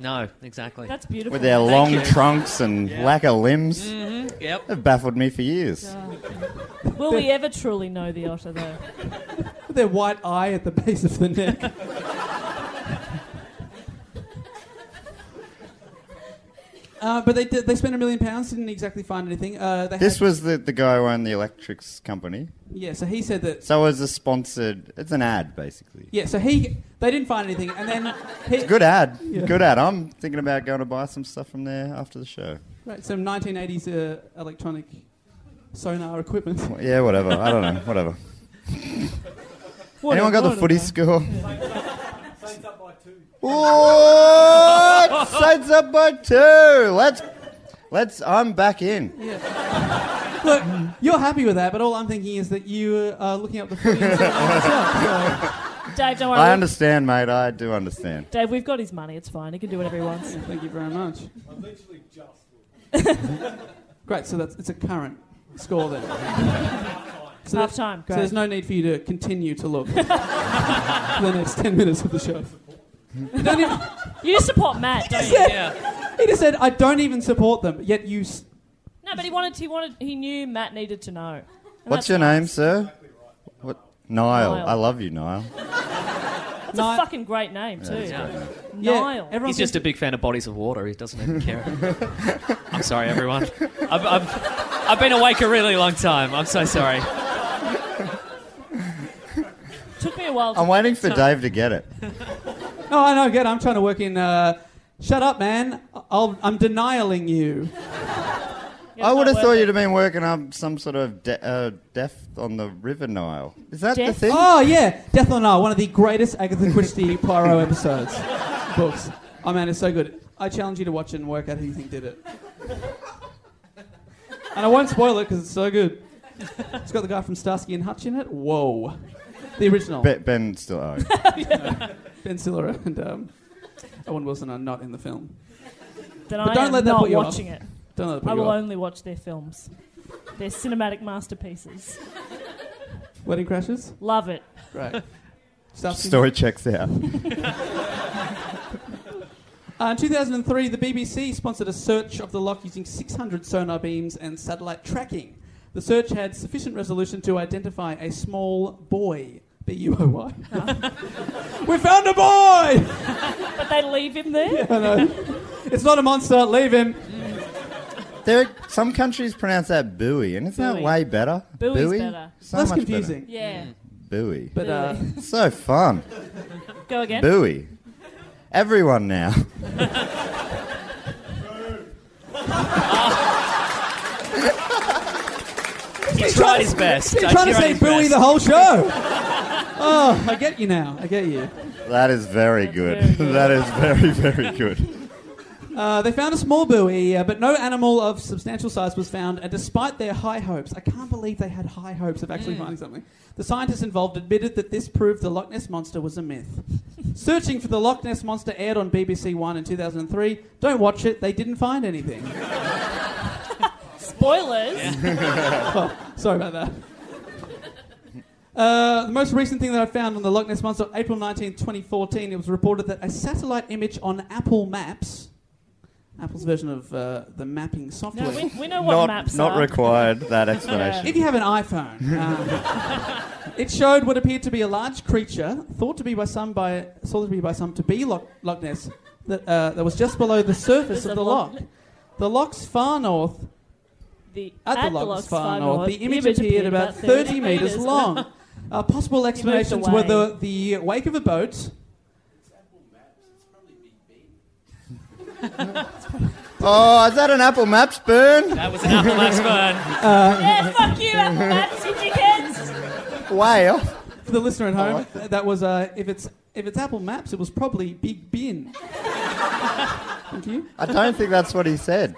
No, exactly. That's beautiful. With their Thank long you. trunks and Yeah. lack of limbs, Mhm, Yep. have baffled me for years. Will we ever truly know the otter, though? With their white eye at the base of the neck. Uh, but they did, they spent a million pounds, didn't exactly find anything. Uh, they This had- was the, the guy who owned the electrics company. yeah. So he said that So it was a sponsored. It's an ad, basically. yeah. So he they didn't find anything, and then he, Good ad. Yeah. Good ad. I'm thinking about going to buy some stuff from there after the show. right, some 1980s uh, electronic sonar equipment. Yeah, whatever. I don't know. Whatever. What Anyone a- got the what a- footy score? What? Saints up by two. Let's. Let's. I'm back in. Look, you're happy with that, but all I'm thinking is that you are looking up the footy and setting all this. So, Dave, don't worry. I understand, mate. I do understand. Dave, we've got his money. It's fine. He can do whatever he wants. thank you very much. I literally just. Great. So that's it's a current score then. So Half time. So there's no need for you to continue to look for the next ten minutes of the show. You don't even, You support Matt, don't you? Yeah. he just said, "I don't even support them." Yet you. S- No, but he wanted. He wanted. He knew Matt needed to know. And What's your name, sir? What? Niall. Niall. I love you, Niall. That's Ni- a fucking great name too. Yeah. yeah, Niall. everyone He's just a big fan of bodies of water. He doesn't even care. I'm sorry, everyone. I've, I've, I've been awake a really long time. I'm so sorry. Took me a while. To I'm waiting for Dave to get it. No, I know. Get. it. I'm trying to work in. Uh, Shut up, man. I'll, I'm denialing you. I would have thought worth you'd have been working on some sort of de- uh, death on the River Nile. Is that the Death? thing? Oh yeah, Death on the Nile, one of the greatest Agatha Christie Poirot episodes, books. Oh man, it's so good. I challenge you to watch it and work out who you think did it. And I won't spoil it because it's so good. It's got the guy from Starsky and Hutch in it. Whoa, the original. Be- ben still. Oh. Ben Stiller and um, Owen Wilson are not in the film. Then But I don't am let that not put you off. watching it. Don't let it put I you will off. only watch their films. They're cinematic masterpieces. Wedding Crashes. Love it. Great. Starsky Story checks out. Uh, in 2003, the BBC sponsored a search of the loch using 600 sonar beams and satellite tracking. The search had sufficient resolution to identify a small boy. B U O Y. we found a boy! But they leave him there. I know. It's not a monster, leave him. There, are, some countries pronounce that buoy, and isn't that Buoy. way better? Buoy's buoy? better. So Less much confusing. Yeah. Buoy. But uh, So fun. Go again. Buoy. Everyone now. He tried his best. he's Uh, trying to he say his buoy the whole show. Oh, I get you now. I get you. That is very good. very good. that is very, very good. Uh, they found a small buoy, uh, but no animal of substantial size was found. And despite their high hopes, I can't believe they had high hopes of actually finding something. The scientists involved admitted that this proved the Loch Ness monster was a myth. Searching for the Loch Ness monster aired on BBC One in 2003. Don't watch it; they didn't find anything. Spoilers. Oh, sorry about that. Uh, the most recent thing that I found on the Loch Ness monster, April 19, 2014, it was reported that a satellite image on Apple Maps, Apple's version of uh, the mapping software. No, we, we know what Not, maps not are. required, that explanation. If you have an iPhone, um, it showed what appeared to be a large creature, thought to be by some by thought to be by some to be Loch, Loch Ness, that, uh, that was just below the surface of the Loch- loch. The loch's far north, The, at, the loch's Loch's far north, the image appeared about 30 metres long. Uh, possible explanations were the, the wake of a boat. Oh, is that an Apple Maps burn? That was an Apple Maps burn. Yeah, fuck you, Apple Maps, you dickheads. Way off. For the listener at home, that was uh, if it's if it's Apple Maps, it was probably Big Bin. Thank you. I don't think that's what he said.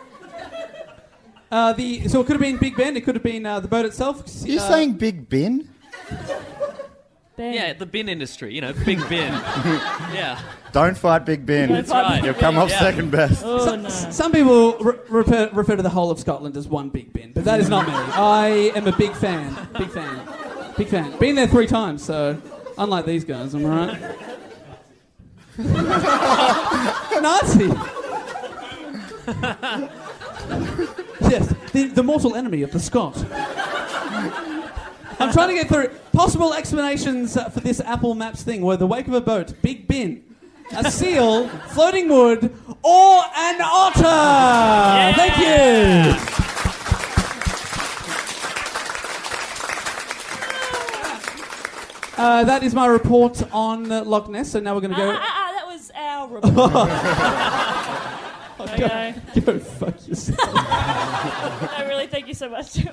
Uh, the so it could have been Big Ben. It could have been uh, the boat itself. Are you Uh, saying Big Bin? Ben. Yeah, the bin industry, you know, big bin. yeah. Don't fight Big Bin. Don't right. Big You'll come off Yeah. second best. Oh, no. Some people re- refer, refer to the whole of Scotland as one big bin, but that is not me. I am a big fan. Big fan. Big fan. Been there three times, so unlike these guys, am I right? Nazi. yes, the, the mortal enemy of the Scot. I'm trying to get through possible explanations for this Apple Maps thing. Were the wake of a boat, Big Bin, a seal, floating wood, or an otter. Thank you. Uh, that is my report on uh, Loch Ness. So now we're going to Ah, go. ah, ah, that was our report. okay. Go fuck yourself. I really thank you so much.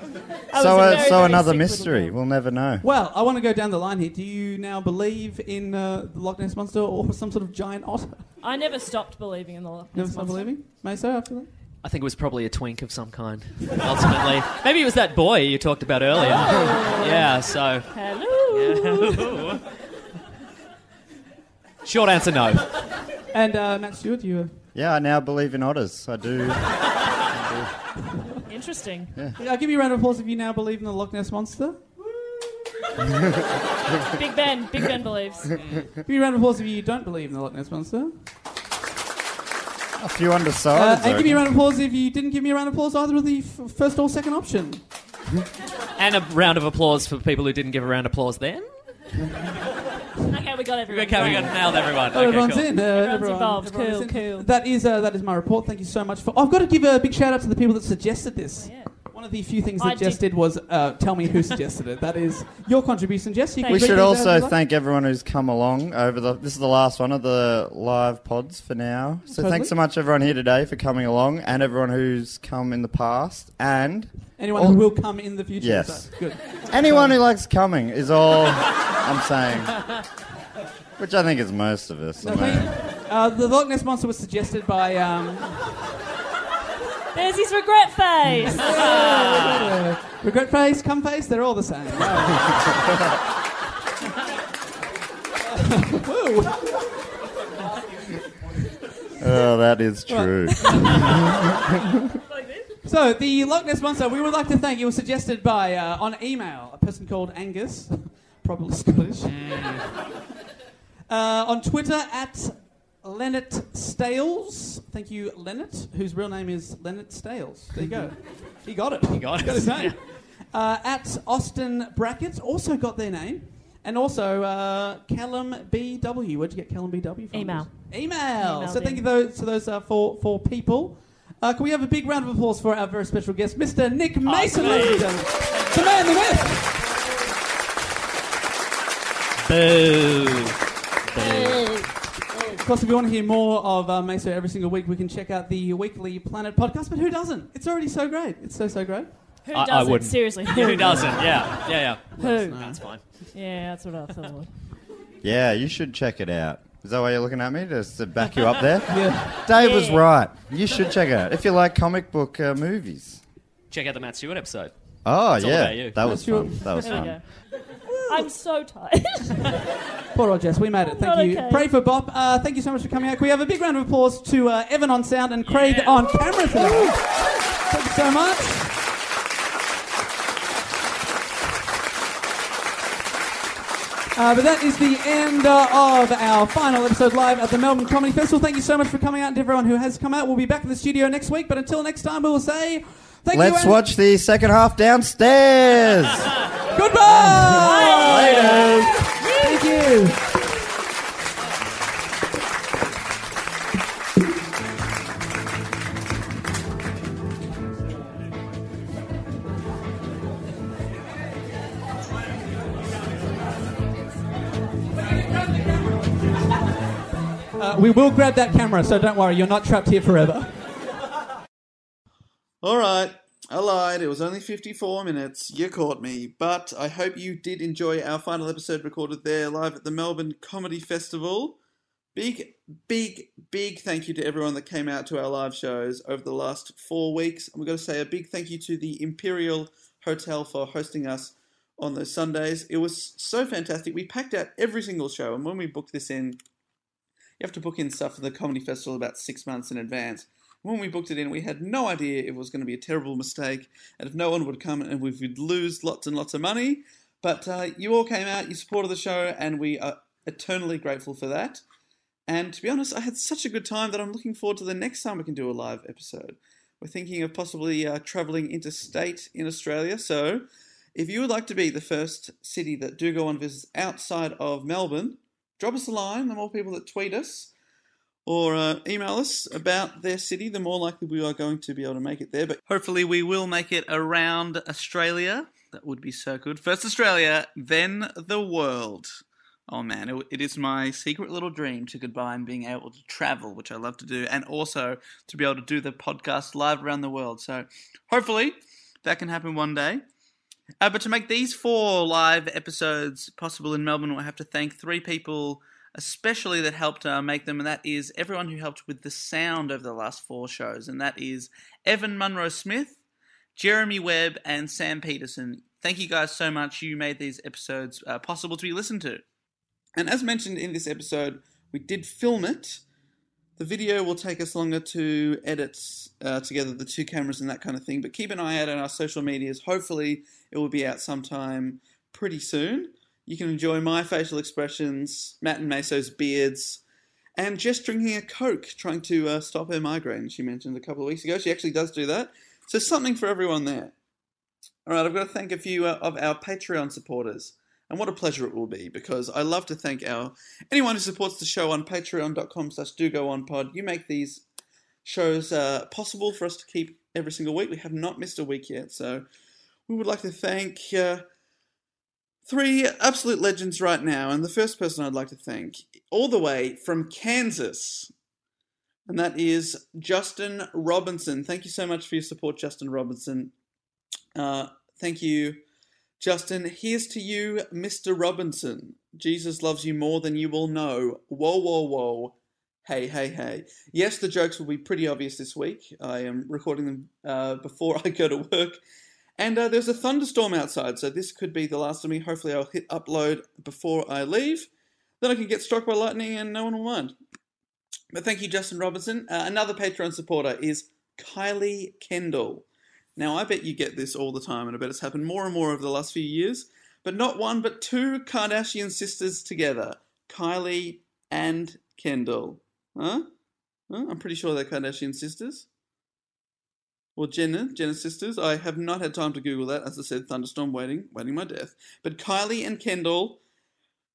So, uh, very, so very another mystery. We'll never know. Well, I want to go down the line here. Do you now believe in uh, the Loch Ness monster or some sort of giant otter? I never stopped believing in the Loch Never Ness stop Monster. believing? Maso after that? I think it was probably a twink of some kind. Ultimately, maybe it was that boy you talked about earlier. yeah. So. Hello. Short answer, no. And uh, Matt Stewart, you. Uh, Yeah, I now believe in otters. I do. Interesting. I'll give you a round of applause if you now believe in the Loch Ness monster. Big Ben. Big Ben believes. Give you a round of applause if you don't believe in the Loch Ness monster. A few Uh, undecideds. and give me a round of applause if you didn't give me a round of applause either of the f- first or second option. And a round of applause for people who didn't give a round of applause then. Okay, we got everyone. Okay, we got nailed everyone. Oh, Okay, everyone's cool. in. Uh, Everyone's everyone- involved. everyone's Cool, in. cool. That is uh, that is my report. Thank you so much for. I've got to give a big shout out to the people that suggested this. Yeah. One of the few things I that did- Jess did was uh, tell me who suggested it. That is your contribution, Jess. You We should these out if also thank everyone who's come along over the. This is the last one of the live pods for now. So Totally. thanks so much everyone here today for coming along, and everyone who's come in the past, and anyone all- who will come in the future. Yes. So, good. anyone who likes coming is all I'm saying. Which I think is most of us. No, I mean. uh, the Loch Ness monster was suggested by. Um, There's his regret face. regret face, cum face, they're all the same. Oh, that is true. So the Loch Ness monster, we would like to thank. It was suggested by uh, on email a person called Angus, probably Scottish. Uh, on Twitter at Leonard Stales. Thank you, Leonard, whose real name is Leonard Stales. There you go. He got it. He got it. his name. Uh, at Austin Brackets, also got their name. And also uh, Callum BW. Where'd you get Callum BW from? Email. Email. Emailed so thank you those, to those uh, four, four people. Uh, can we have a big round of applause for our very special guest, Mr. Nick Mason, ladies and gentlemen. The man, the myth. Boo. Of course, if you want to hear more of uh, Maso every single week, we can check out the Weekly Planet podcast. But who doesn't? It's already so great. It's so, so great. Who I- I doesn't? wouldn't. Seriously. Who doesn't? Yeah, yeah, yeah. Who? That's fine. Yeah, that's what I thought. Yeah, you should check it out. Is that why you're looking at me? Just to back you up there? Yeah. Dave was Yeah. right. You should check it out. If you like comic book uh, movies. Check out the Matt Stewart episode. Oh, all yeah. about you. That was That's your- fun. That was There we fun. go. I'm so tired. Poor old Jess, we made it. Thank Not you. okay. Pray for Bob. Uh, thank you so much for coming out. Can we have a big round of applause to uh, Evan on sound and Craig on camera today? Thank you so much. Uh, but that is the end uh, of our final episode live at the Melbourne Comedy Festival. Thank you so much for coming out and to everyone who has come out. We'll be back in the studio next week, but until next time, we will say thank you. Let's and watch the second half downstairs. Goodbye. Later. Thank you. We will grab that camera, so don't worry, you're not trapped here forever. All right, I lied. It was only 54 minutes. You caught me. But I hope you did enjoy our final episode recorded there live at the Melbourne Comedy Festival. Big, big, big thank you to everyone that came out to our live shows over the last four weeks. And we've got to say a big thank you to the Imperial Hotel for hosting us on those Sundays. It was so fantastic. We packed out every single show. And when we booked this in, you have to book in stuff for the comedy festival about six months in advance. When we booked it in, we had no idea it was going to be a terrible mistake and if no one would come and we would lose lots and lots of money. But uh, you all came out, you supported the show, and we are eternally grateful for that. And to be honest, I had such a good time that I'm looking forward to the next time we can do a live episode. We're thinking of possibly uh, travelling interstate in Australia. So if you would like to be the first city that do go on visits outside of Melbourne, drop us a line. The more people that tweet us, or uh, email us about their city, the more likely we are going to be able to make it there. But hopefully, we will make it around Australia. That would be so good. First Australia, then the world. Oh man, it, it is my secret little dream to combine being able to travel, which I love to do, and also to be able to do the podcast live around the world. So hopefully that can happen one day. Uh, but to make these four live episodes possible in Melbourne, I have to thank three people, especially that helped uh, make them, and that is everyone who helped with the sound over the last four shows, and that is Evan Munro Smith, Jeremy Webb, and Sam Peterson. Thank you guys so much. You made these episodes uh, possible to be listened to. And as mentioned in this episode, we did film it. The video will take us longer to edit uh, together the two cameras and that kind of thing, but keep an eye out on our social medias. Hopefully, it will be out sometime pretty soon. You can enjoy my facial expressions, Matt and Maso's beards, and just drinking a Coke, trying to uh, stop her migraine, she mentioned a couple of weeks ago. She actually does do that. So, something for everyone there. All right, I've got to thank a few uh, of our Patreon supporters. And what a pleasure it will be because I love to thank our anyone who supports the show on patreon.com slash do go on pod. You make these shows uh, possible for us to keep every single week. We have not missed a week yet, so we would like to thank uh, three absolute legends right now. And the first person I'd like to thank, all the way from Kansas, and that is Justin Robinson. Thank you so much for your support, Justin Robinson. Uh, thank you Justin, here's to you, Mr. Robinson. Jesus loves you more than you will know. Whoa, whoa, whoa. Hey, hey, hey. Yes, the jokes will be pretty obvious this week. I am recording them uh, before I go to work. And uh, there's a thunderstorm outside, so this could be the last of me. Hopefully, I'll hit upload before I leave. Then I can get struck by lightning and no one will mind. But thank you, Justin Robinson. Uh, another Patreon supporter is Kylie Kendall. Now, I bet you get this all the time, and I bet it's happened more and more over the last few years. But not one, but two Kardashian sisters together Kylie and Kendall. Huh? huh? I'm pretty sure they're Kardashian sisters. Or Jenner, Jenner sisters. I have not had time to Google that. As I said, thunderstorm waiting, waiting my death. But Kylie and Kendall.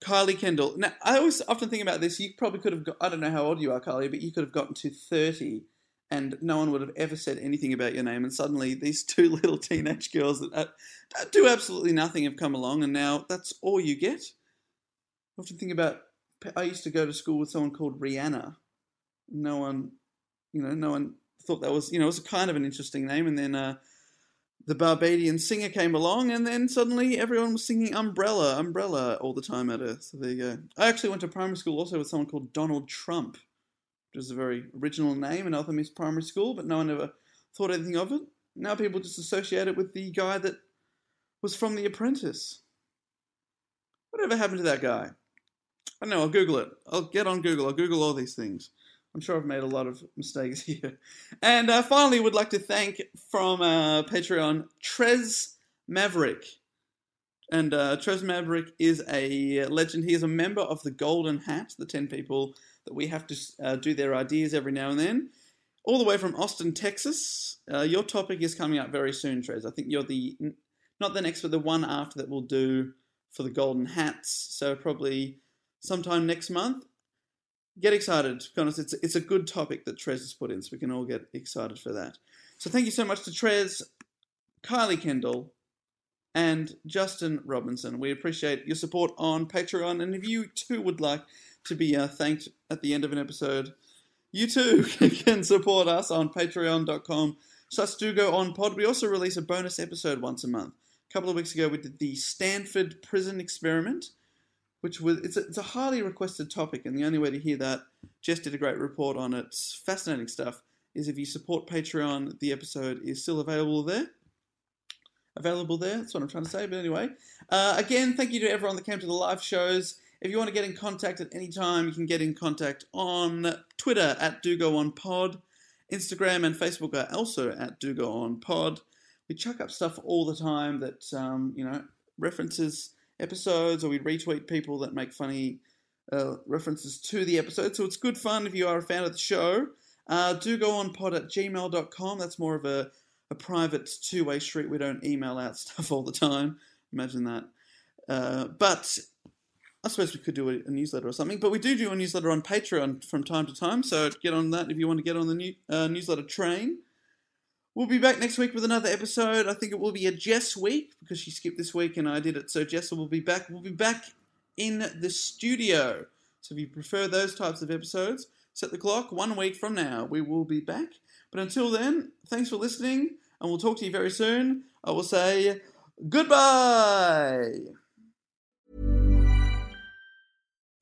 Kylie Kendall. Now, I always often think about this. You probably could have got, I don't know how old you are, Kylie, but you could have gotten to 30 and no one would have ever said anything about your name. And suddenly, these two little teenage girls that do absolutely nothing have come along, and now that's all you get. I often think about. I used to go to school with someone called Rihanna. No one, you know, no one thought that was, you know, it was kind of an interesting name. And then uh, the Barbadian singer came along, and then suddenly everyone was singing Umbrella, Umbrella all the time at her. So there you go. I actually went to primary school also with someone called Donald Trump which was a very original name in Eltham Miss Primary School, but no one ever thought anything of it. Now people just associate it with the guy that was from The Apprentice. Whatever happened to that guy? I don't know, I'll Google it. I'll get on Google, I'll Google all these things. I'm sure I've made a lot of mistakes here. And uh, finally, would like to thank from uh, Patreon Trez Maverick. And uh, Trez Maverick is a legend. He is a member of the Golden Hat, the 10 people that we have to uh, do their ideas every now and then. All the way from Austin, Texas. Uh, your topic is coming up very soon, Trez. I think you're the not the next, but the one after that we'll do for the Golden Hats. So probably sometime next month. Get excited, to be honest. It's it's a good topic that Trez has put in, so we can all get excited for that. So thank you so much to Trez, Kylie Kendall, and Justin Robinson. We appreciate your support on Patreon, and if you too would like to be uh, thanked at the end of an episode, you too can support us on patreon.com slash do go on pod. We also release a bonus episode once a month. A couple of weeks ago, we did the Stanford prison experiment, which was it's a, it's a highly requested topic, and the only way to hear that, Jess did a great report on it. Fascinating stuff. Is if you support Patreon, the episode is still available there. Available there. That's what I'm trying to say. But anyway, uh, again, thank you to everyone that came to the live shows. If you want to get in contact at any time, you can get in contact on Twitter at Do Go On Pod. Instagram and Facebook are also at Do Go On Pod. We chuck up stuff all the time that um, you know references episodes, or we retweet people that make funny uh, references to the episode. So it's good fun if you are a fan of the show. Uh, do go on pod at gmail.com. That's more of a, a private two way street. We don't email out stuff all the time. Imagine that. Uh, but I suppose we could do a, a newsletter or something, but we do do a newsletter on Patreon from time to time. So get on that if you want to get on the new, uh, newsletter train. We'll be back next week with another episode. I think it will be a Jess week because she skipped this week and I did it. So Jess will be back. We'll be back in the studio. So if you prefer those types of episodes, set the clock one week from now. We will be back. But until then, thanks for listening and we'll talk to you very soon. I will say goodbye.